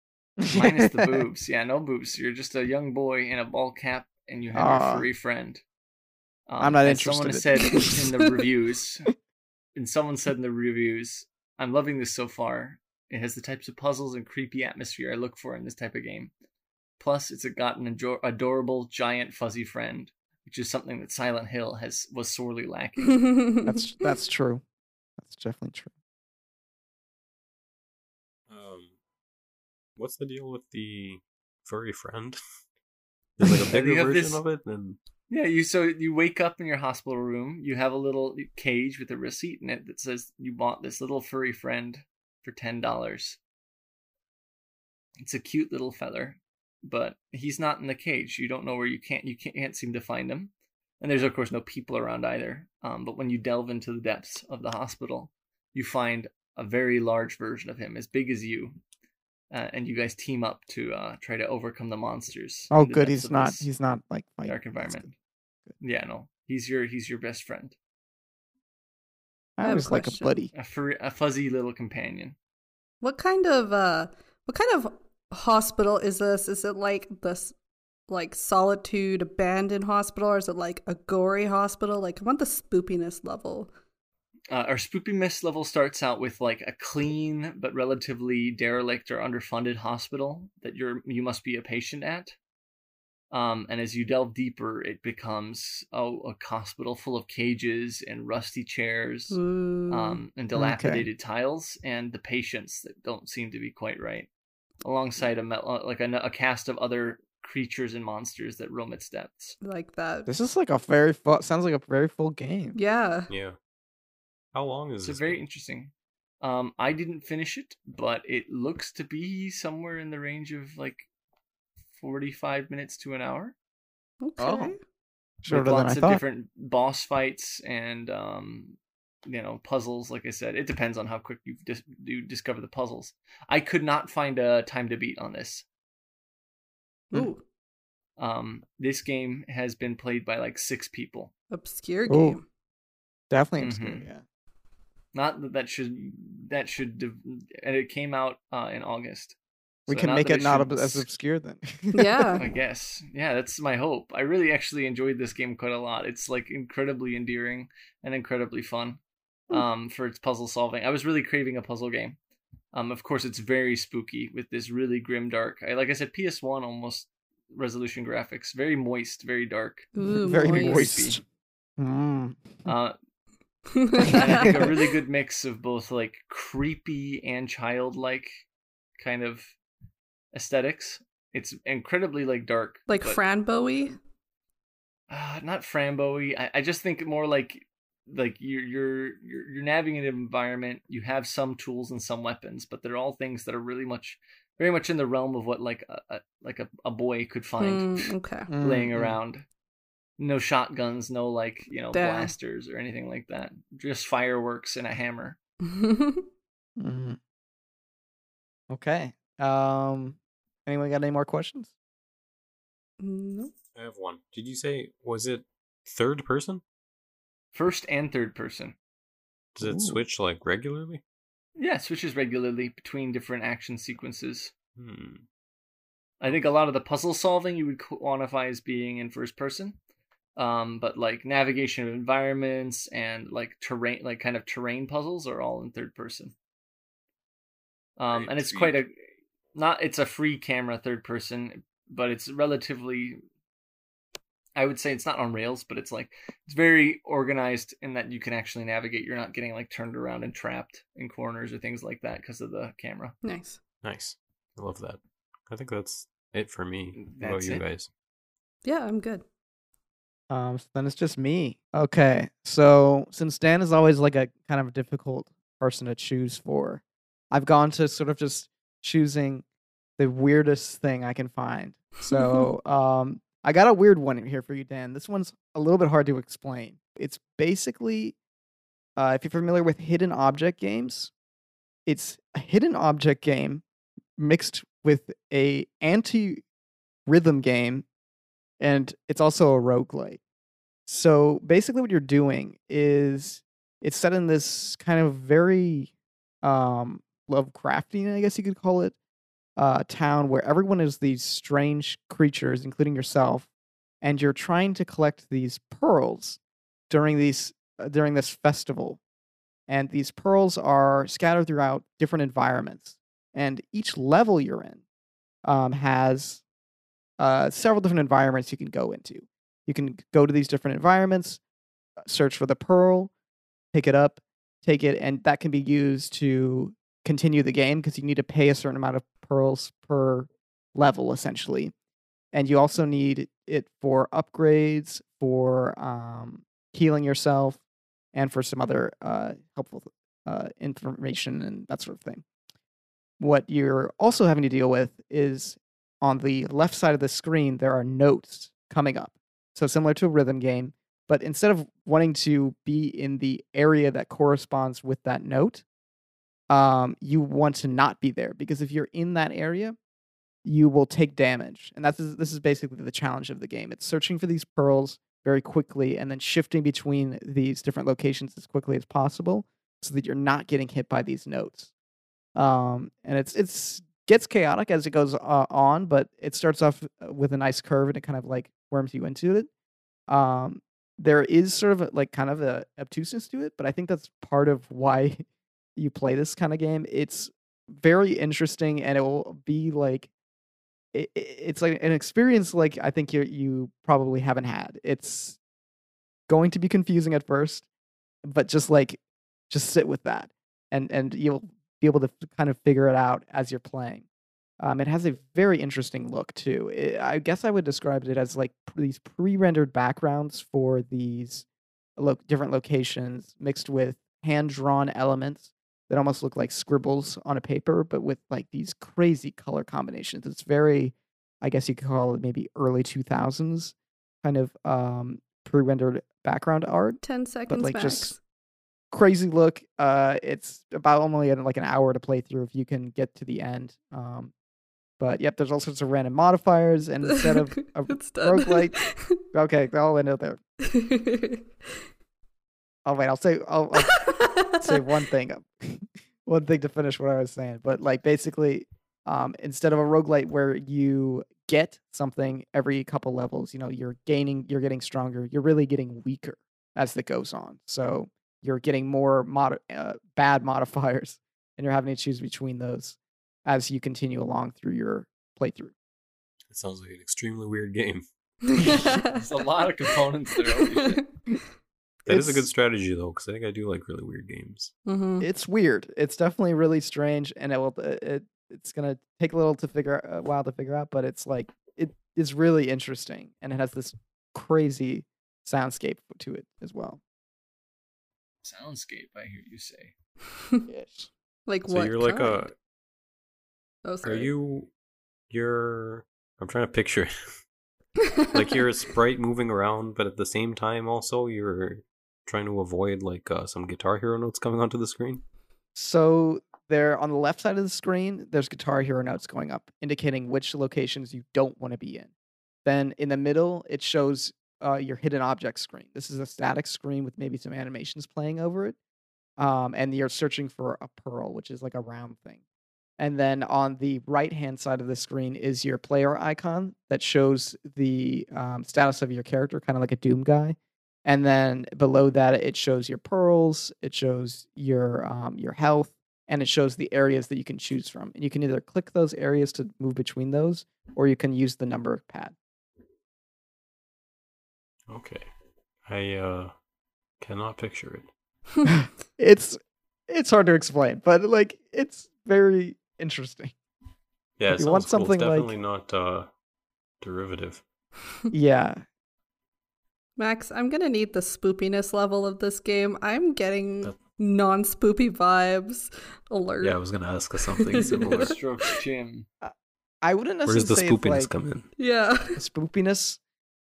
Speaker 2: Minus the boobs. Yeah, no boobs. You're just a young boy in a ball cap and you have
Speaker 1: Ah.
Speaker 2: your furry friend. Um,
Speaker 1: I'm not
Speaker 2: interested. Someone said in the reviews, and someone said in the reviews, I'm loving this so far. It has the types of puzzles and creepy atmosphere I look for in this type of game. Plus, it's got an ador- adorable giant fuzzy friend, which is something that Silent Hill has was sorely lacking.
Speaker 1: That's that's true. That's definitely true.
Speaker 4: Um, what's the deal with the furry friend? There's like a bigger version
Speaker 2: this-
Speaker 4: of it, and
Speaker 2: Yeah, you so you wake up in your hospital room. You have a little cage with a receipt in it that says you bought this little furry friend for ten dollars. It's a cute little feather, but he's not in the cage. You don't know where you can't you can't, seem to find him, and there's of course no people around either. Um, but when you delve into the depths of the hospital, you find a very large version of him, as big as you, uh, and you guys team up to uh, try to overcome the monsters.
Speaker 1: Oh,
Speaker 2: the
Speaker 1: good. He's not. He's not like
Speaker 2: dark environment.
Speaker 1: good.
Speaker 2: Yeah, no, he's your he's your best friend,
Speaker 3: I
Speaker 1: I
Speaker 3: have a
Speaker 1: always like a buddy.
Speaker 2: a fur, a fuzzy little companion.
Speaker 3: What kind of uh what kind of hospital is this? Is it like this like solitude abandoned hospital or is it like a gory hospital? Like I want the spoopiness level.
Speaker 2: Uh, our spoopiness level starts out with like a clean but relatively derelict or underfunded hospital that you're you must be a patient at. Um, and as you delve deeper, it becomes oh, a hospital full of cages and rusty chairs,
Speaker 3: Ooh.
Speaker 2: um, and dilapidated tiles, and the patients that don't seem to be quite right, alongside a me- uh, like a, a cast of other creatures and monsters that roam its depths.
Speaker 3: like that.
Speaker 1: This is like a very full. Sounds like a very full game.
Speaker 3: Yeah.
Speaker 4: yeah. How long is
Speaker 2: It's a
Speaker 4: this?
Speaker 2: very
Speaker 4: game?
Speaker 2: interesting. Um, I didn't finish it, but it looks to be somewhere in the range of like forty-five minutes to an hour.
Speaker 3: Okay.
Speaker 1: Oh. Shorter
Speaker 2: with
Speaker 1: than
Speaker 2: lots
Speaker 1: I
Speaker 2: of
Speaker 1: thought.
Speaker 2: different boss fights and um, you know puzzles. Like I said, it depends on how quick you dis- you discover the puzzles. I could not find a time to beat on this.
Speaker 3: Ooh.
Speaker 2: Um, this game has been played by like six people.
Speaker 3: Obscure
Speaker 1: Ooh.
Speaker 3: game.
Speaker 1: Definitely obscure.
Speaker 2: Mhm.
Speaker 1: Yeah.
Speaker 2: Not that that should that should div- and it came out uh, in August.
Speaker 1: We
Speaker 2: So
Speaker 1: can make it not as obscure then.
Speaker 3: Yeah.
Speaker 2: I guess. Yeah, that's my hope. I really actually enjoyed this game quite a lot. It's like incredibly endearing and incredibly fun
Speaker 3: Hmm.
Speaker 2: um, for its puzzle solving. I was really craving a puzzle game. Um, of course, it's very spooky with this really grim dark. I, like I said, PS1 almost resolution graphics, very moist, very dark.
Speaker 3: Ooh,
Speaker 1: very
Speaker 3: moist.
Speaker 1: moist. Mm.
Speaker 2: Uh, I think a really good mix of both like creepy and childlike kind of aesthetics. It's incredibly like dark,
Speaker 3: like
Speaker 2: but-
Speaker 3: Fran Bowie.
Speaker 2: uh, not framboy. I, I just think more like like you're you're you're you're navigating an environment. You have some tools and some weapons, but they're all things that are really much very much in the realm of what like a, a like a, a boy could find
Speaker 3: Mm, okay.
Speaker 1: Mm,
Speaker 2: laying
Speaker 1: mm.
Speaker 2: around. no shotguns, no like you know
Speaker 3: Damn.
Speaker 2: blasters or anything like that. Just fireworks and a hammer.
Speaker 1: Mhm. Okay. Um. Anyone got any more questions?
Speaker 3: No.
Speaker 4: I have one. Did you say was it third person?
Speaker 2: First and third person.
Speaker 4: Does it
Speaker 1: Ooh.
Speaker 4: switch like regularly?
Speaker 2: Yeah, it switches regularly between different action sequences.
Speaker 4: Hmm.
Speaker 2: I think a lot of the puzzle solving you would quantify as being in first person. Um, but like navigation of environments and like terrain, like kind of terrain puzzles are all in third person. Um, and it's quite a not it's a free camera third person, but it's relatively I would say it's not on rails, but it's like it's very organized in that you can actually navigate. You're not getting like turned around and trapped in corners or things like that because of the camera.
Speaker 3: Nice.
Speaker 4: Nice. I love that. I think that's it for me. What about you
Speaker 2: it.
Speaker 4: guys?
Speaker 3: Yeah, I'm good.
Speaker 1: Um. So then it's just me. Okay. So since Dan is always like a kind of a difficult person to choose for, I've gone to sort of just choosing the weirdest thing I can find. So um, I got a weird one here for you, Dan. This one's a little bit hard to explain. It's basically, uh, if you're familiar with hidden object games, it's a hidden object game mixed with a anti rhythm game and it's also a roguelite. So basically what you're doing is it's set in this kind of very um Lovecraftian, I guess you could call it, uh town where everyone is these strange creatures, including yourself, and you're trying to collect these pearls during these uh, during this festival. And these pearls are scattered throughout different environments. And each level you're in um, has uh, several different environments you can go into. You can go to these different environments, search for the pearl, pick it up, take it, and that can be used to continue the game because you need to pay a certain amount of pearls per level, essentially. And you also need it for upgrades, for um, healing yourself, and for some other uh, helpful uh, information and that sort of thing. What you're also having to deal with is on the left side of the screen, there are notes coming up. So similar to a rhythm game, but instead of wanting to be in the area that corresponds with that note, um, you want to not be there because if you're in that area, you will take damage. And that's this is basically the challenge of the game. It's searching for these pearls very quickly and then shifting between these different locations as quickly as possible so that you're not getting hit by these notes. Um, and it's it's gets chaotic as it goes uh, on, but it starts off uh, with a nice curve and it kind of like worms you into it. Um, there is sort of a, like kind of a obtuseness to it, but I think that's part of why you play this kind of game. It's very interesting, and it will be like it, it- it's like an experience like I think you you probably haven't had. It's going to be confusing at first, but just like just sit with that, and and you'll be able to kind of figure it out as you're playing. Um, it has a very interesting look too. It, I guess I would describe it as like these pre-rendered backgrounds for these lo- different locations mixed with hand-drawn elements that almost look like scribbles on a paper, but with like these crazy color combinations. It's very, I guess you could call it maybe early 2000s kind of um, pre-rendered background art.
Speaker 3: 10 seconds But
Speaker 1: like,
Speaker 3: max.
Speaker 1: just- Crazy look. Uh, it's about only like an hour to play through if you can get to the end. Um, but yep, there's all sorts of random modifiers, and instead of a okay, I'll end it there. Oh wait, I'll say I'll, I'll say one thing, one thing to finish what I was saying. But like basically, um, instead of a roguelite where you get something every couple levels, you know, you're gaining, you're getting stronger, you're really getting weaker as it goes on. So you're getting more mod- uh, bad modifiers, and you're having to choose between those as you continue along through your playthrough.
Speaker 4: It sounds like an extremely weird game.
Speaker 2: There's a lot of components there. Holy shit.
Speaker 4: That is a good strategy though, because I think I do like really weird games.
Speaker 3: Mhm.
Speaker 1: it's weird. It's definitely really strange, and it will uh, it it's gonna take a little to figure a while to figure out, but it's like it is really interesting, and it has this crazy soundscape to it as well.
Speaker 2: Soundscape, I hear you say.
Speaker 1: Yes.
Speaker 3: like
Speaker 4: So
Speaker 3: what?
Speaker 4: you're like a.
Speaker 3: kind? Oh,
Speaker 4: Are you? You're. I'm trying to picture. it. like you're a sprite moving around, but at the same time, also you're trying to avoid like uh, some Guitar Hero notes coming onto the screen.
Speaker 1: So there on the left side of the screen, there's Guitar Hero notes going up, indicating which locations you don't want to be in. Then in the middle, it shows uh, your hidden object screen. This is a static screen with maybe some animations playing over it. Um, and you're searching for a pearl, which is like a round thing. And then on the right hand side of the screen is your player icon that shows the um, status of your character, kind of like a Doom guy. And then below that, it shows your pearls, it shows your um, your health, and it shows the areas that you can choose from. And you can either click those areas to move between those, or you can use the number pad.
Speaker 4: Okay, I uh cannot picture it.
Speaker 1: it's it's hard to explain, but like it's very interesting.
Speaker 4: Yeah,
Speaker 1: If you want
Speaker 4: sounds cool.
Speaker 1: something
Speaker 4: It's
Speaker 1: like-
Speaker 4: definitely not uh derivative.
Speaker 1: Yeah.
Speaker 3: Max, I'm gonna need the spoopiness level of this game. I'm getting
Speaker 4: That-
Speaker 3: non-spoopy vibes. Alert.
Speaker 4: Yeah, I was gonna ask us something similar.
Speaker 2: Stroke Jim.
Speaker 1: I wouldn't
Speaker 4: Where does the spoopiness
Speaker 1: like
Speaker 4: come in?
Speaker 3: Yeah.
Speaker 1: spoopiness.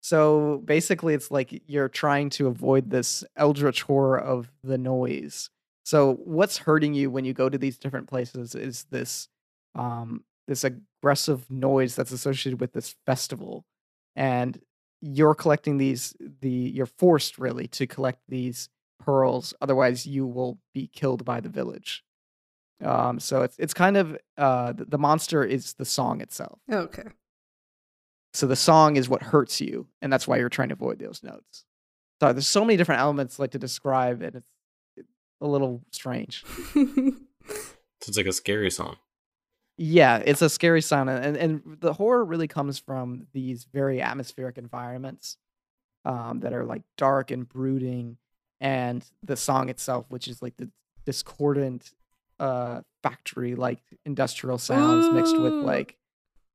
Speaker 1: So basically, it's like you're trying to avoid this eldritch horror of the noise. So what's hurting you when you go to these different places is this, um, this aggressive noise that's associated with this festival, and you're collecting these. The you're forced really to collect these pearls, otherwise you will be killed by the village. Um, so it's it's kind of uh, the, the monster is the song itself.
Speaker 3: Okay.
Speaker 1: So the song is what hurts you, and that's why you're trying to avoid those notes. So there's so many different elements like to describe, and it's it's a little strange.
Speaker 4: So it's like a scary song.
Speaker 1: Yeah, it's a scary sound, and and the horror really comes from these very atmospheric environments um, that are like dark and brooding, and the song itself, which is like the discordant uh factory like industrial sounds mixed with like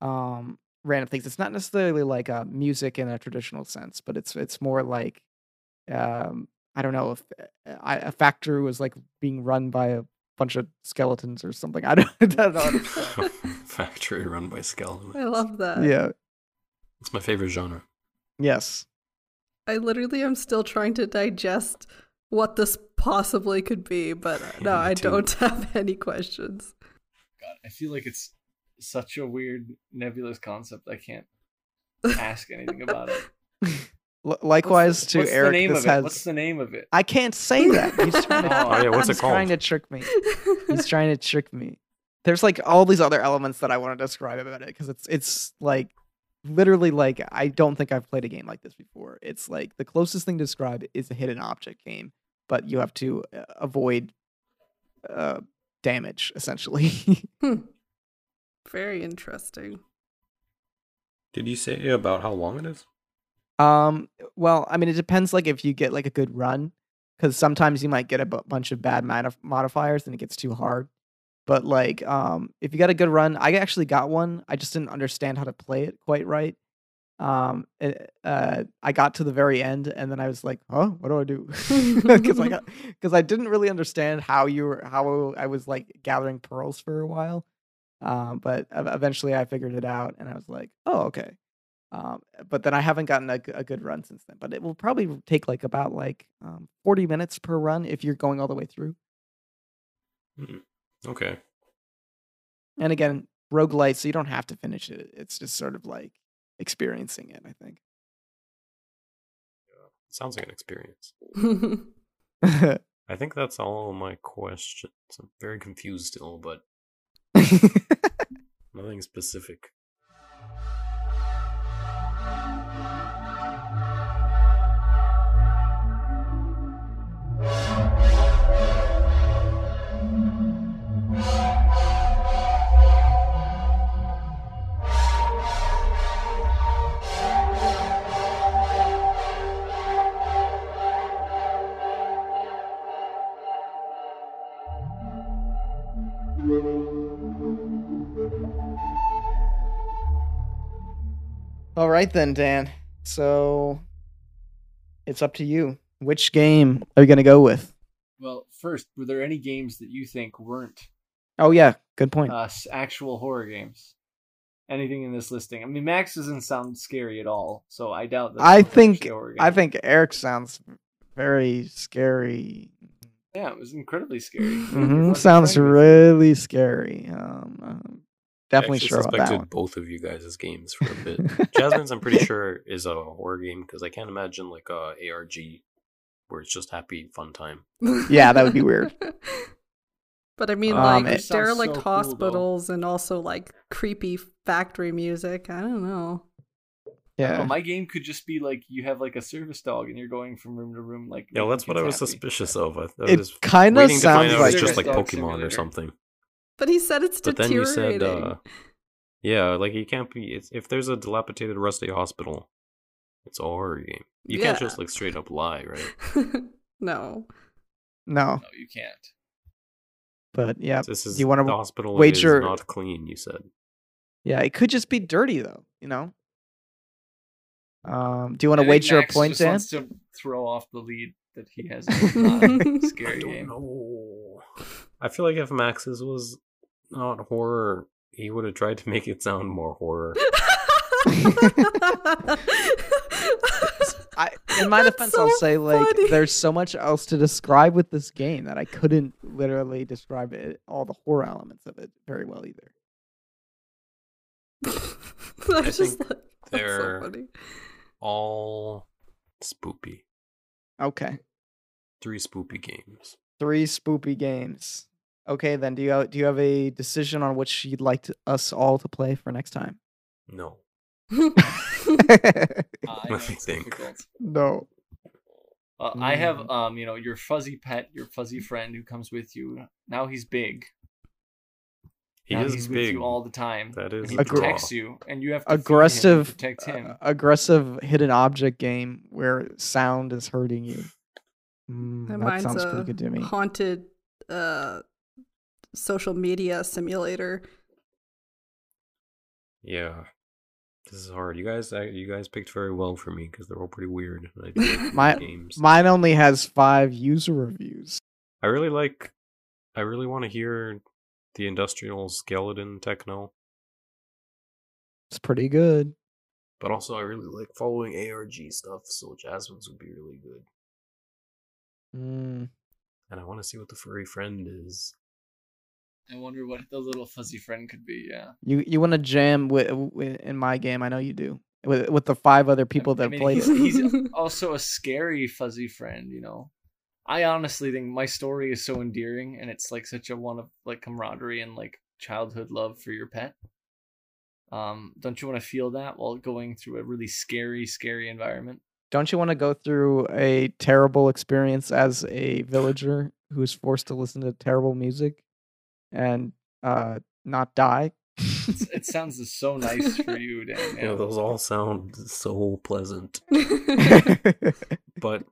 Speaker 1: um random things. It's not necessarily like uh, music in a traditional sense, but it's it's more like um I don't know if uh, I, a factory was like being run by a bunch of skeletons or something. I don't, I don't know. how to explain
Speaker 4: Factory run by skeletons.
Speaker 3: I love that.
Speaker 1: yeah.
Speaker 4: It's my favorite genre.
Speaker 1: Yes.
Speaker 3: I literally am still trying to digest what this possibly could be, but uh, no, I
Speaker 4: too.
Speaker 3: don't have any questions.
Speaker 2: God, I feel like it's such a weird nebulous concept. I can't ask anything about it.
Speaker 1: L- likewise
Speaker 2: What's the-
Speaker 1: to
Speaker 2: what's
Speaker 1: Eric,
Speaker 2: the name
Speaker 1: this
Speaker 2: of it?
Speaker 1: has.
Speaker 2: What's the name of it?
Speaker 1: I can't say that. He's trying to,
Speaker 2: Oh,
Speaker 4: yeah, what's it
Speaker 1: he's trying
Speaker 4: called?
Speaker 1: to trick me. He's trying to trick me. There's like all these other elements that I want to describe about it because it's it's like literally like I don't think I've played a game like this before. It's like the closest thing to describe is a hidden object game, but you have to uh, avoid uh, damage essentially.
Speaker 3: Very interesting.
Speaker 4: Did you say about how long it is?
Speaker 1: Um, well, I mean, it depends. Like, if you get like a good run, because sometimes you might get a bunch of bad modif- modifiers and it gets too hard. But like, um, if you got a good run, I actually got one. I just didn't understand how to play it quite right. Um, it- uh, I got to the very end and then I was like, "Huh, what do I do?" Because I got because I didn't really understand how you were how I was like gathering pearls for a while. Um, but eventually I figured it out and I was like, "Oh, okay." Um, but then I haven't gotten a good run since then. But it will probably take like about like um, 40 minutes per run if you're going all the way through.
Speaker 4: Okay.
Speaker 1: And again, roguelite, so you don't have to finish it. It's just sort of like experiencing it, I think.
Speaker 4: Sounds like an experience. I think that's all my questions. I'm very confused still, but nothing specific.
Speaker 1: All right then, Dan. So it's up to you. Which game are you going to go with?
Speaker 2: Well, first, were there any games that you think weren't
Speaker 1: Oh, yeah. Good point.
Speaker 2: uh, actual horror games? anything in this listing. I mean, Max doesn't sound scary at all, so I doubt that.
Speaker 1: I think
Speaker 2: actually a horror
Speaker 1: I think Eric sounds very scary.
Speaker 2: yeah, it was incredibly scary. Your
Speaker 1: hmm Sounds really scary. Um, um, definitely
Speaker 4: I actually
Speaker 1: sure about that
Speaker 4: suspected
Speaker 1: one.
Speaker 4: both of you guys' games for a bit. Jasmine's, I'm pretty sure, is a horror game because I can't imagine like a ARG where it's just happy fun time.
Speaker 1: Yeah, that would be weird.
Speaker 3: But I mean,
Speaker 1: Um,
Speaker 3: like derelict
Speaker 2: so cool,
Speaker 3: hospitals and also like creepy factory music. I don't know.
Speaker 1: Yeah.
Speaker 2: know, my game could just be like you have like a service dog and you're going from room to room like.
Speaker 4: Yeah, well, that's what I was
Speaker 2: happy.
Speaker 4: suspicious of. I, I
Speaker 1: It
Speaker 4: was
Speaker 1: kind of
Speaker 4: waiting to
Speaker 1: sounds like
Speaker 4: it's just like Pokemon
Speaker 2: Simulator.
Speaker 4: or something.
Speaker 3: But he said it's
Speaker 4: But then you said, uh, yeah, like you can't be. It's, if there's a dilapidated, rusty hospital, it's a horror game. You can't just like straight up lie, right?
Speaker 3: no.
Speaker 1: no,
Speaker 2: No, you can't.
Speaker 1: but yeah,
Speaker 4: This is
Speaker 1: you wanna
Speaker 4: the hospital
Speaker 1: wager-
Speaker 4: is not clean. You said.
Speaker 1: yeah. It could just be dirty though. You know. Um, do you want to
Speaker 2: think
Speaker 1: wager a point,
Speaker 2: just
Speaker 1: Dan?
Speaker 2: wants to throw off the lead that he has. Not a scary game.
Speaker 4: know. I feel like if Max's was not horror, he would have tried to make it sound more horror.
Speaker 1: I, in my
Speaker 3: That's
Speaker 1: defense, I'll say like
Speaker 3: funny.
Speaker 1: there's so much else to describe with this game that I couldn't literally describe it all the horror elements of it very well either.
Speaker 3: I just
Speaker 4: think
Speaker 3: like,
Speaker 4: they're-
Speaker 3: so funny.
Speaker 4: All spoopy.
Speaker 1: Okay,
Speaker 4: Three spoopy games.
Speaker 1: three spoopy games. Okay, then do you have, do you have a decision on which you'd like to, us all to play for next time?
Speaker 4: No.
Speaker 2: Uh, I
Speaker 4: Let me think.
Speaker 2: difficult.
Speaker 1: no.
Speaker 2: Uh, I have
Speaker 1: Mm.
Speaker 2: um, you know, your fuzzy pet, your fuzzy friend who comes with you. Now he's big.
Speaker 4: He
Speaker 2: now
Speaker 4: is
Speaker 2: he's
Speaker 4: big.
Speaker 2: with you all the time.
Speaker 4: That is.
Speaker 2: and he
Speaker 4: a
Speaker 1: Aggr-
Speaker 2: protects you, and you have to feed him to
Speaker 1: Aggressive,
Speaker 2: protect him.
Speaker 1: uh, aggressive hidden object game where sound is hurting you. Mm, that sounds pretty good to me.
Speaker 3: haunted uh, social media simulator.
Speaker 4: Yeah. This is hard. You guys, I- you guys picked very well for me because they're all pretty weird. and I like
Speaker 1: My-
Speaker 4: games.
Speaker 1: Mine only has five user reviews.
Speaker 4: I really like. I really want to hear the industrial skeleton techno,
Speaker 1: It's pretty good.
Speaker 4: but also I really like following ARG stuff. So Jasmine's would be really good,
Speaker 1: Mm.
Speaker 4: and I want to see what the furry friend is.
Speaker 2: I wonder what the little fuzzy friend could be. Yeah.
Speaker 1: You you want to jam with, with in my game? I know you do. With with the five other people
Speaker 2: I
Speaker 1: that
Speaker 2: mean,
Speaker 1: played
Speaker 2: he's,
Speaker 1: it.
Speaker 2: he's also a scary fuzzy friend, you know. I honestly think my story is so endearing, and it's like such a one of like camaraderie and like childhood love for your pet. Um, don't you want to feel that while going through a really scary, scary environment?
Speaker 1: Don't you want to go through a terrible experience as a villager who is forced to listen to terrible music and uh not die?
Speaker 2: It sounds so nice for you, Dan.
Speaker 4: You know, those all sound so pleasant, but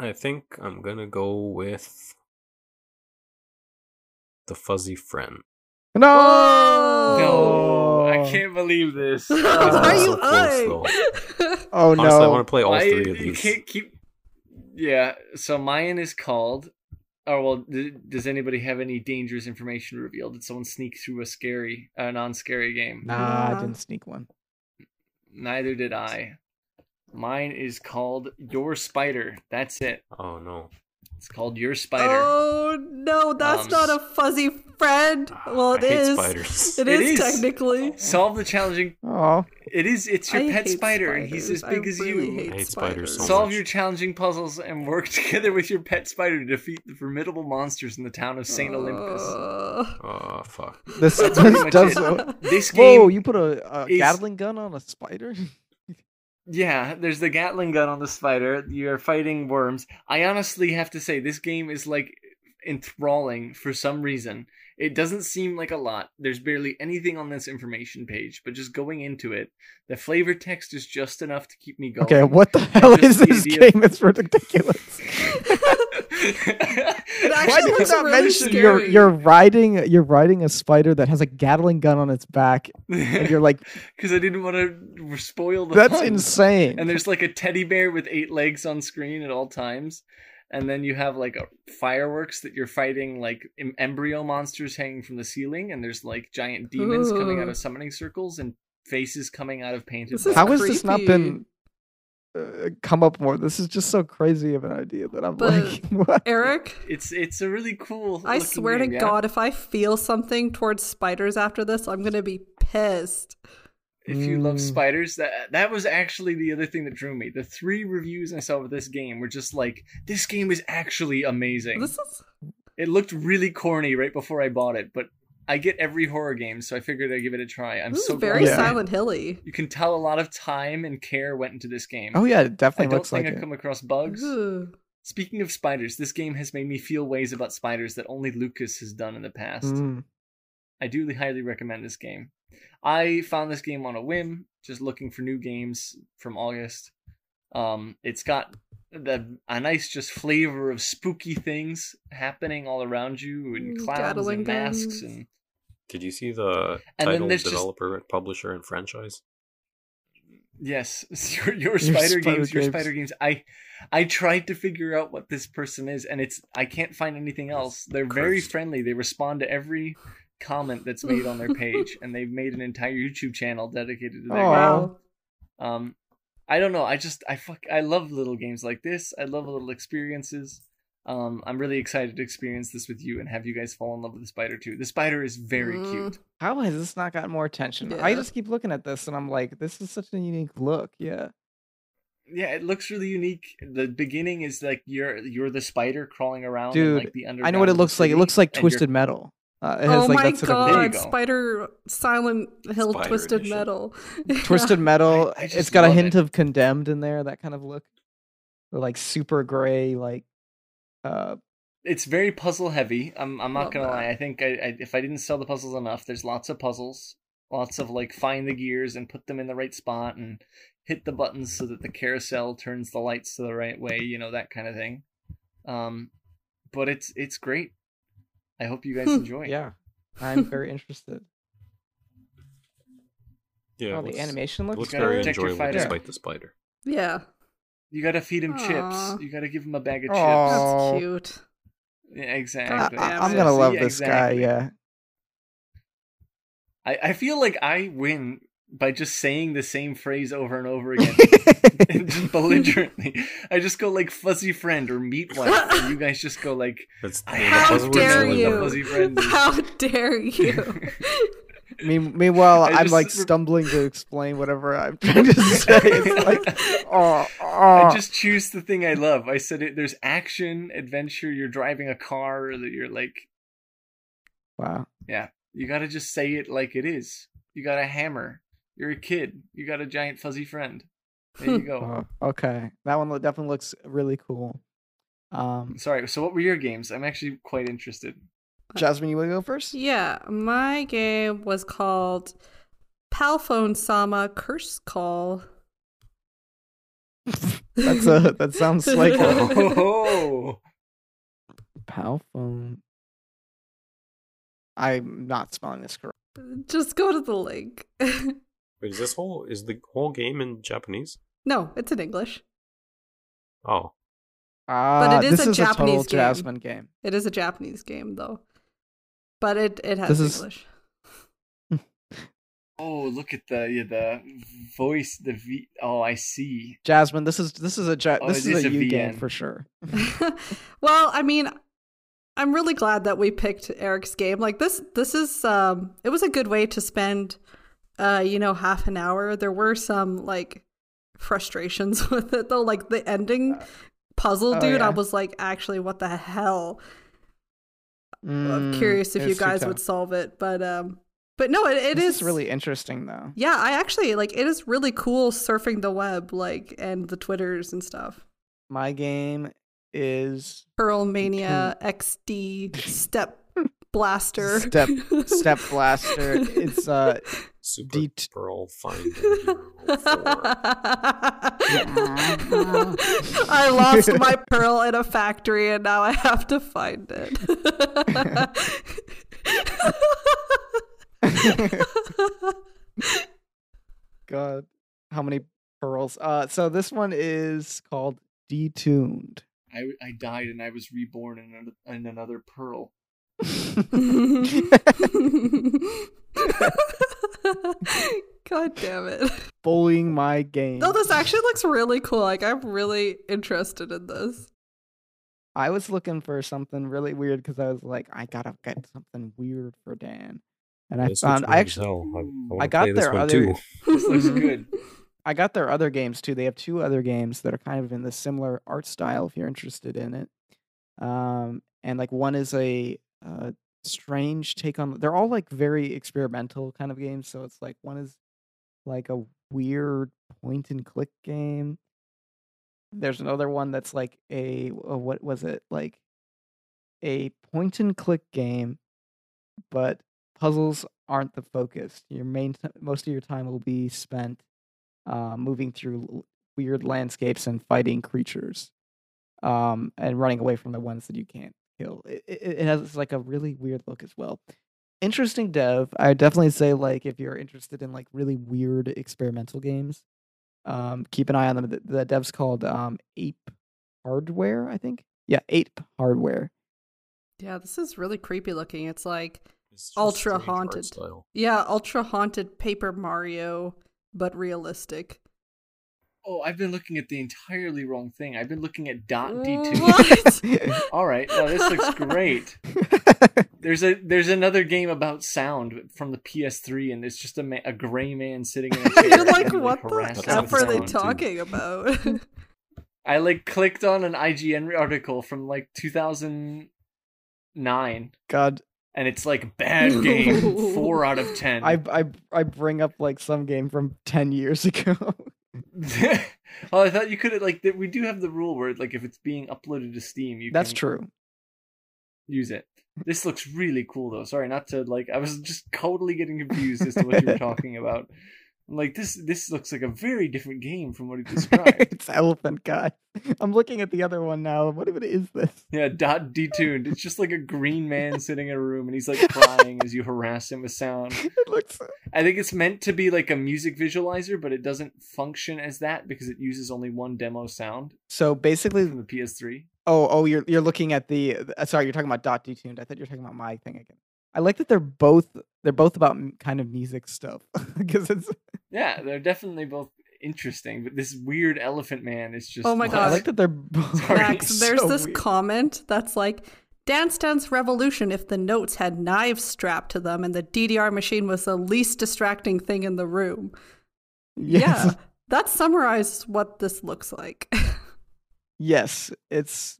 Speaker 4: I think I'm gonna go with the fuzzy friend.
Speaker 1: no,
Speaker 2: No, I can't believe this.
Speaker 3: Why
Speaker 4: Oh,
Speaker 3: are you
Speaker 4: so close.
Speaker 1: Oh
Speaker 4: Honestly, I want to play all
Speaker 2: Why-
Speaker 4: three of
Speaker 2: you
Speaker 4: these.
Speaker 2: can't keep. Yeah, so mine is called. Oh well, d- does anybody have any dangerous information revealed? Did someone sneak through a scary, a non-scary game?
Speaker 1: Nah, I didn't sneak one.
Speaker 2: Neither did I. Mine is called Your Spider. That's it.
Speaker 4: Oh no!
Speaker 2: It's called Your Spider.
Speaker 3: Oh no, that's
Speaker 2: Um,
Speaker 3: not a fuzzy friend. Well,
Speaker 4: I
Speaker 3: it
Speaker 4: hate
Speaker 3: is.
Speaker 4: spiders.
Speaker 3: It
Speaker 2: It
Speaker 3: is,
Speaker 2: is.
Speaker 3: technically.
Speaker 2: Solve the challenging.
Speaker 1: Oh,
Speaker 2: It is. It's your
Speaker 3: I
Speaker 2: pet spider, and he's as big
Speaker 3: I
Speaker 2: as
Speaker 3: really
Speaker 2: you.
Speaker 3: hate
Speaker 4: I hate spiders so
Speaker 2: Solve
Speaker 4: much.
Speaker 2: your challenging puzzles and work together with your pet spider to defeat the formidable monsters in the town of Saint Olympus.
Speaker 3: Uh,
Speaker 4: Oh fuck!
Speaker 1: this, this does.
Speaker 2: it. This game
Speaker 1: Whoa! You put a, a
Speaker 2: is-
Speaker 1: Gatling gun on a spider?
Speaker 2: Yeah, there's the Gatling gun on the spider. You're fighting worms. I honestly have to say, this game is like enthralling for some reason. It doesn't seem like a lot. There's barely anything on this information page, but just going into it, the flavor text is just enough to keep me going.
Speaker 1: Okay, what the hell is this
Speaker 2: idea of-
Speaker 1: game? It's ridiculous.
Speaker 3: It
Speaker 1: Why did you
Speaker 3: looks
Speaker 1: not
Speaker 3: really
Speaker 1: mention you're you're riding you're riding a spider that has a Gatling gun on its back, and you're like,
Speaker 2: Because I didn't want to spoil the
Speaker 1: that's
Speaker 2: fun.
Speaker 1: insane.
Speaker 2: And there's like a teddy bear with eight legs on screen at all times. and then you have like a fireworks that you're fighting like em- embryo monsters hanging from the ceiling, and there's like giant demons coming out of summoning circles and faces coming out of painted.
Speaker 3: This is
Speaker 1: How
Speaker 2: buttons.
Speaker 1: has this not been uh, come up more? This is just so crazy of an idea that I'm
Speaker 3: But-
Speaker 1: like, what?
Speaker 3: Eric,
Speaker 2: It's it's a really cool.
Speaker 3: I
Speaker 2: looking
Speaker 3: swear to
Speaker 2: game, yeah?
Speaker 3: God, if I feel something towards spiders after this, I'm gonna be pissed.
Speaker 2: if you love
Speaker 1: Mm.
Speaker 2: spiders that that was actually the other thing that drew me the three reviews i saw of this game were just like this game is actually amazing
Speaker 3: This is
Speaker 2: it looked really corny right before i bought it but i get every horror game so i figured i'd give it a try i'm
Speaker 3: this
Speaker 2: so
Speaker 3: is very
Speaker 2: glad
Speaker 3: Silent Hilly.
Speaker 2: you can tell a lot of time and care went into this game
Speaker 1: Oh yeah, it
Speaker 2: i
Speaker 1: definitely
Speaker 2: don't
Speaker 1: looks
Speaker 2: think
Speaker 1: like
Speaker 2: i've
Speaker 1: it.
Speaker 2: come across bugs
Speaker 3: Ooh.
Speaker 2: speaking of spiders this game has made me feel ways about spiders that only lucas has done in the past
Speaker 1: Mm.
Speaker 2: I do highly recommend this game. I found this game on a whim, just looking for new games from August. Um, it's got the a nice just flavor of spooky things happening all around you, and clowns
Speaker 3: Gatling
Speaker 2: and masks,
Speaker 3: guns.
Speaker 2: and
Speaker 4: Did you see the
Speaker 2: And then
Speaker 4: title,
Speaker 2: there's just-
Speaker 4: developer, publisher, and franchise?
Speaker 2: yes, your, your spider
Speaker 1: Spider
Speaker 2: games, your spider games. I I tried to figure out what this person is, and it's I can't find anything else. They're very friendly. They respond to every comment that's made on their page, and they've made an entire YouTube channel dedicated to their
Speaker 1: Aw.
Speaker 2: game.
Speaker 3: Wow.
Speaker 2: Um, I don't know. I just I fuck I love little games like this. I love little experiences. Um, I'm really excited to experience this with you and have you guys fall in love with the spider too. The spider is very
Speaker 3: Mm.
Speaker 2: cute.
Speaker 1: How has this not gotten more attention? I just keep looking at this and I'm like, this is such a unique look. Yeah.
Speaker 2: Yeah, it looks really unique. The beginning is like you're you're the spider crawling around in
Speaker 1: Dude,
Speaker 2: like the
Speaker 1: I know what it
Speaker 2: of the
Speaker 1: looks like. It looks like Twisted Metal. Uh, it has
Speaker 3: Oh
Speaker 1: like
Speaker 3: my
Speaker 1: that sort of
Speaker 3: god,
Speaker 2: go.
Speaker 3: Spider Silent Hill
Speaker 4: Spider
Speaker 3: Twisted
Speaker 4: Edition.
Speaker 3: Metal.
Speaker 1: Twisted Metal.
Speaker 2: I- I
Speaker 1: it's
Speaker 2: just
Speaker 1: got a hint
Speaker 2: it.
Speaker 1: of Condemned in there. That kind of look. Or like super gray, like uh
Speaker 2: it's very puzzle heavy. I'm I'm not gonna
Speaker 3: that.
Speaker 2: lie. I think I, I if I didn't sell the puzzles enough, there's lots of puzzles, lots of like find the gears and put them in the right spot and hit the buttons so that the carousel turns the lights to the right way. You know that kind of thing. Um, but it's it's great. I hope you guys enjoy.
Speaker 1: yeah. I'm very interested.
Speaker 4: Yeah,
Speaker 1: oh, the animation looks
Speaker 4: looks very enjoyable despite the spider.
Speaker 3: yeah,
Speaker 2: You gotta feed him
Speaker 3: Aw.
Speaker 2: chips. You gotta give him a bag of
Speaker 1: Aw.
Speaker 2: chips.
Speaker 1: Oh.
Speaker 3: that's cute.
Speaker 2: Yeah,
Speaker 1: I,
Speaker 2: exactly.
Speaker 3: damn
Speaker 1: am gonna
Speaker 2: See,
Speaker 1: love this guy. Yeah.
Speaker 2: I, I feel like I win by just saying the same phrase over and over again. and just belligerently. I just go like fuzzy friend or meat wife, and you guys just go like
Speaker 4: That's
Speaker 2: I
Speaker 4: the
Speaker 3: How dare you?
Speaker 4: that.
Speaker 2: fuzzy friend. is-
Speaker 3: How dare you?
Speaker 1: Me- meanwhile,
Speaker 2: I
Speaker 1: I'm
Speaker 2: just
Speaker 1: like stumbling to explain whatever I'm trying to say. It's like, oh,
Speaker 2: I
Speaker 1: oh.
Speaker 2: just choose the thing I love. I said it. There's action, adventure. You're driving a car that you're like,
Speaker 1: wow.
Speaker 2: yeah. You gotta just say it like it is. You got a hammer. You're a kid. You got a giant fuzzy friend. There you go.
Speaker 1: Oh, okay, that one definitely looks really cool. Um,
Speaker 2: Sorry. So, what were your games? I'm actually quite interested.
Speaker 1: Jasmine, you want to go first?
Speaker 3: yeah, my game was called Palphone Sama Curse Call.
Speaker 1: That's a that sounds like a
Speaker 2: Oh,
Speaker 1: pal phone. I'm not spelling this correct.
Speaker 3: Just go to the link.
Speaker 4: Wait, is this whole is the whole game in Japanese?
Speaker 3: no, it's in English.
Speaker 4: Oh,
Speaker 1: ah, but
Speaker 3: it is
Speaker 1: this
Speaker 3: a
Speaker 1: is a total
Speaker 3: Japanese game.
Speaker 1: Jasmine game.
Speaker 3: It is a Japanese game though, but it it has
Speaker 1: This is-
Speaker 3: English.
Speaker 2: oh! Look at the yeah, the voice. The V. Oh, I see.
Speaker 1: Jasmine, this is this is a ja-
Speaker 2: Oh,
Speaker 1: this
Speaker 2: it
Speaker 1: is
Speaker 2: is
Speaker 1: a
Speaker 2: a
Speaker 1: game for sure.
Speaker 3: well, I mean, I'm really glad that we picked Eric's game. Like this, this is um, it was a good way to spend, uh, you know, half an hour. There were some like frustrations with it though, like the ending puzzle,
Speaker 1: oh,
Speaker 3: dude. I was like, actually, what the hell? I'm
Speaker 1: Mm,
Speaker 3: curious if you guys would solve it, but um, but no, it, it is
Speaker 1: is really interesting though.
Speaker 3: Yeah, I actually like it is really cool surfing the web, like and the twitters and stuff.
Speaker 1: My game is
Speaker 3: Pearl Mania XD Step Blaster.
Speaker 1: Step- Step Blaster. It's uh
Speaker 4: Super
Speaker 1: D-
Speaker 4: Pearl Finder
Speaker 3: I lost my pearl in a factory and now I have to find it.
Speaker 1: God, how many pearls? Uh, so this one is called Detuned.
Speaker 2: I I died and I was reborn in another, in another pearl.
Speaker 3: God damn it.
Speaker 1: Bullying my game.
Speaker 3: No, this actually looks really cool. Like I'm really interested in this.
Speaker 1: I was looking for something really weird because I was like, I gotta get something weird for Dan, and I
Speaker 4: This
Speaker 1: found I actually
Speaker 4: hell. I, I,
Speaker 1: I got
Speaker 4: play this
Speaker 1: their other-
Speaker 4: too.
Speaker 2: This looks good.
Speaker 1: I got their other games too. They have two other games that are kind of in the similar art style. If you're interested in it, um, and like one is a uh, strange take on. They're all like very experimental kind of games. So it's like one is like a weird point and click game. There's another one that's like a, a what was it like a point and click game, but puzzles aren't the focus. Your main t- most of your time will be spent uh, moving through l- weird landscapes and fighting creatures, um, and running away from the ones that you can't kill. It, it, it has like a really weird look as well. Interesting dev. I definitely say like if you're interested in like really weird experimental games, um, keep an eye on them. The, the dev's called um, Ape Hardware, I think. Yeah, Ape Hardware.
Speaker 3: Yeah, this is really creepy looking. It's like
Speaker 4: It's
Speaker 3: Ultra haunted. yeah, ultra haunted Paper Mario, but realistic.
Speaker 2: Oh, I've been looking at the entirely wrong thing. I've been looking at dot D two.
Speaker 3: What?
Speaker 2: All right, no, this looks great. There's a there's another game about sound from the PS3, and it's just a ma- a gray man sitting in a chair.
Speaker 3: You're like, what
Speaker 2: harassed
Speaker 3: the
Speaker 2: with
Speaker 3: f are they
Speaker 2: sound.
Speaker 4: too.
Speaker 3: talking about?
Speaker 2: I like clicked on an IGN article from like 2009,
Speaker 1: God,
Speaker 2: and it's like bad game, four out of ten.
Speaker 1: I, I I bring up like some game from ten years ago.
Speaker 2: oh, I thought you could like. We do have the rule where like if it's being uploaded to Steam, you
Speaker 1: That's
Speaker 2: can
Speaker 1: true.
Speaker 2: use it. This looks really cool though. Sorry, not to like. I was just totally getting confused as to what you were talking about. I'm like this. This looks like a very different game from what he described.
Speaker 1: it's Elephant Guy. I'm looking at the other one now. What even is this?
Speaker 2: yeah, dot detuned. It's just like a green man sitting in a room and he's like crying as you harass him with sound.
Speaker 1: It looks.
Speaker 2: I think it's meant to be like a music visualizer, but it doesn't function as that because it uses only one demo sound
Speaker 1: So basically,
Speaker 2: from the PS3.
Speaker 1: oh oh, you're you're looking at the. Uh, sorry, you're talking about dot detuned. I thought you were talking about my thing again. I like that they're both they're both about kind of music stuff because it's.
Speaker 2: Yeah, they're definitely both interesting, but this weird elephant man is just.
Speaker 3: Oh my god I
Speaker 1: like that they're both.
Speaker 3: Max, there's
Speaker 1: so
Speaker 3: this
Speaker 1: weird.
Speaker 3: comment that's like Dance Dance Revolution if the notes had knives strapped to them and the DDR machine was the least distracting thing in the room.
Speaker 1: Yes.
Speaker 3: Yeah, that summarizes what this looks like.
Speaker 1: Yes, it's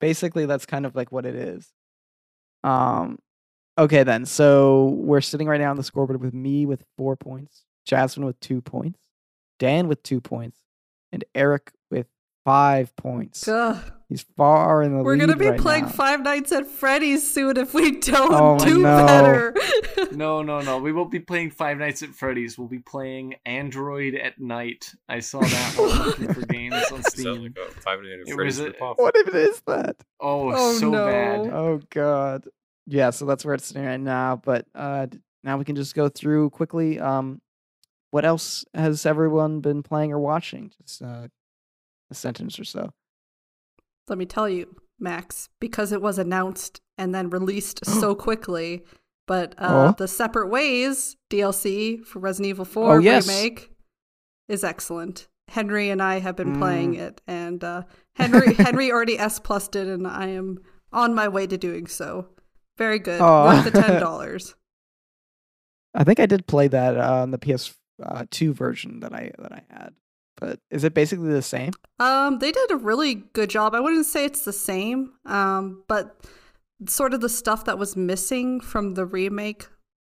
Speaker 1: basically that's kind of like what it is. Um okay then. So we're sitting right now on the scoreboard with me with 4 points, Jasmine with 2 points, Dan with 2 points, and Eric with 5 points.
Speaker 3: Ugh.
Speaker 1: He's far in the
Speaker 3: We're
Speaker 1: lead
Speaker 3: gonna be
Speaker 1: right
Speaker 3: playing
Speaker 1: now.
Speaker 3: Five Nights at Freddy's soon if we don't
Speaker 1: Oh,
Speaker 3: do
Speaker 1: no.
Speaker 3: better.
Speaker 2: No, no, no. We won't be playing Five Nights at Freddy's. We'll be playing Android at Night. I saw that while looking for games on
Speaker 4: Is
Speaker 2: Steam.
Speaker 4: like a Five Nights
Speaker 2: It
Speaker 4: at Freddy's
Speaker 2: was a-
Speaker 4: ripoff?
Speaker 1: What if it is that?
Speaker 2: Oh,
Speaker 3: Oh,
Speaker 2: so
Speaker 3: no.
Speaker 2: bad.
Speaker 1: Oh god. Yeah, so that's where it's sitting right now, but uh now we can just go through quickly um what else has everyone been playing or watching? Just uh a sentence or so.
Speaker 3: Let me tell you, Max, because it was announced and then released so quickly. But uh,
Speaker 1: Oh.
Speaker 3: the Separate Ways DLC for Resident Evil 4
Speaker 1: Oh, yes.
Speaker 3: remake is excellent. Henry and I have been playing
Speaker 1: Mm.
Speaker 3: it, and uh, Henry Henry already S plussed it, and I am on my way to doing so. Very good, worth the ten dollars.
Speaker 1: I think I did play that uh, on the PS uh, 2 version that I that I had. But is it basically the same?
Speaker 3: Um, they did a really good job. I wouldn't say it's the same, um, but sort of the stuff that was missing from the remake,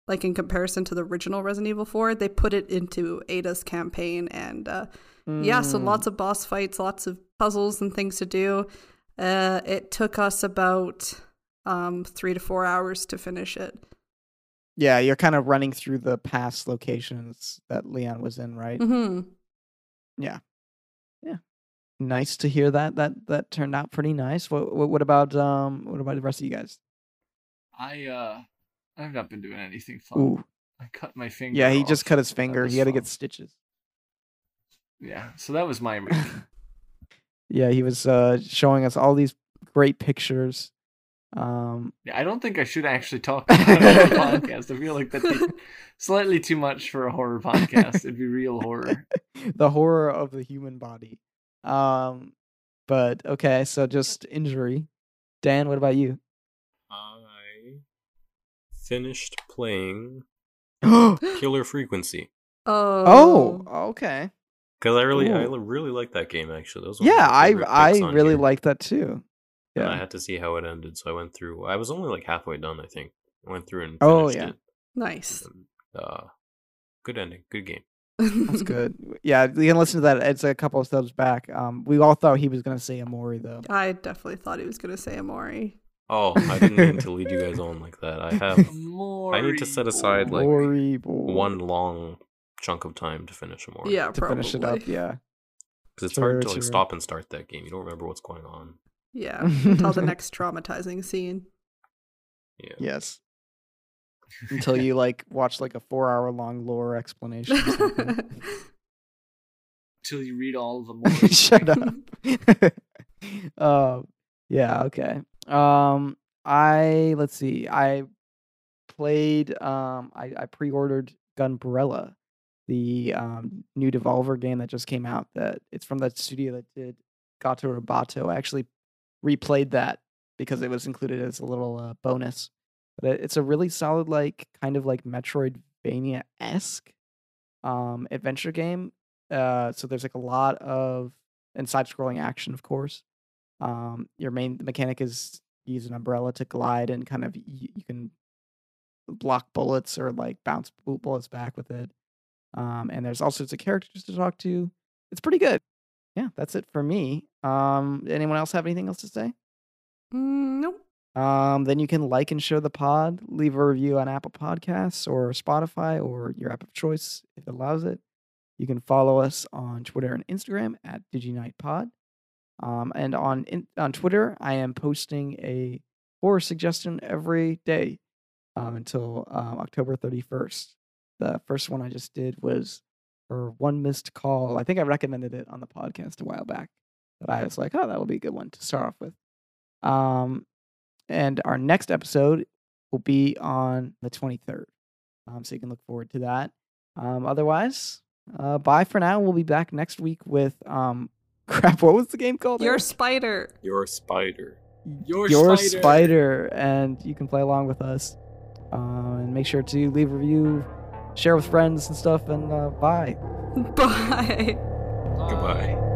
Speaker 3: like in comparison to the original Resident Evil 4, they put it into Ada's campaign. And uh, yeah, so
Speaker 1: Mm.
Speaker 3: lots of boss fights, lots of puzzles and things to do. Uh, it took us about um, three to four hours to finish it.
Speaker 1: Yeah, you're kind of running through the past locations that Leon was in, right?
Speaker 3: hmm Yeah, yeah.
Speaker 1: Nice to hear that. That that turned out pretty nice. What what, what about um what about the rest of you guys?
Speaker 2: I uh, I've not been doing anything fun.
Speaker 1: Ooh.
Speaker 2: I cut my finger.
Speaker 1: Yeah, he
Speaker 2: off.
Speaker 1: just cut his finger. He had to get stitches.
Speaker 2: Yeah, so that was my.
Speaker 1: Yeah, he was uh, showing us all these great pictures. Um,
Speaker 2: Yeah, I don't think I should actually talk about a podcast. I feel like that'd slightly too much for a horror podcast. It'd be real horror.
Speaker 1: the horror of the human body. Um, but okay, so just injury. Dan, what about you?
Speaker 4: I finished playing
Speaker 1: oh,
Speaker 4: Killer Frequency
Speaker 3: Oh.
Speaker 1: okay.
Speaker 4: because I really, I really like that game. Actually, that was one of
Speaker 1: Yeah, I I really like that too.
Speaker 4: And I had to see how it ended, so I went through. I was only like halfway done, I think. I went through and finished
Speaker 1: Oh, yeah.
Speaker 4: it.
Speaker 3: Nice.
Speaker 4: And, uh, good ending, good game.
Speaker 1: That's good. Yeah, you can listen to that. It's a couple of steps back. Um, we all thought he was gonna say Omori though.
Speaker 3: I definitely thought he was going to say Omori.
Speaker 4: Oh, I didn't mean to lead you guys on like that. I have
Speaker 2: More.
Speaker 4: I need to set aside, like,
Speaker 1: Omori
Speaker 4: one long chunk of time to finish Omori.
Speaker 3: Yeah,
Speaker 1: to
Speaker 3: probably.
Speaker 1: finish it up. Yeah.
Speaker 4: because it's
Speaker 1: Sure,
Speaker 4: hard to like
Speaker 1: sure.
Speaker 4: stop and start that game. You don't remember what's going on.
Speaker 3: Yeah. Until the next traumatizing scene.
Speaker 4: Yeah.
Speaker 1: Yes. Until you like watch like a four hour long lore explanation.
Speaker 2: Until you read all of them. more.
Speaker 1: Shut up. um, yeah, okay. Um, I let's see. I played. Um, I I pre-ordered Gunbrella, the um new Devolver game that just came out. That it's from the studio that did Gato Roboto. I actually replayed that because it was included as a little uh, bonus. But it's a really solid, like kind of like Metroidvania esque um adventure game uh so there's like a lot of and side scrolling action of course um your main mechanic is use an umbrella to glide and kind of y- you can block bullets or like bounce bu- bullets back with it um and there's all sorts of characters to talk to it's pretty good yeah that's it for me um anyone else have anything else to say
Speaker 3: Mm, nope.
Speaker 1: um, then you can like and share the pod, leave a review on Apple Podcasts or Spotify or your app of choice if it allows it. You can follow us on Twitter and Instagram at DigiNightPod. Um, and on in, on Twitter, I am posting a horror suggestion every day um, until um, October 31st. The first one I just did was for One Missed Call. I think I recommended it on the podcast a while back. But I was like, oh, that will be a good one to start off with. Um, and our next episode will be on the 23rd. Um, so you can look forward to that. Um, otherwise, uh, bye for now. We'll be back next week with um, crap. What was the game called?
Speaker 3: Your spider.
Speaker 4: Your spider.
Speaker 2: Your,
Speaker 1: Your
Speaker 2: spider.
Speaker 1: spider, and you can play along with us. Uh, and make sure to leave a review, share with friends and stuff. And uh, bye.
Speaker 3: Bye.
Speaker 4: Goodbye.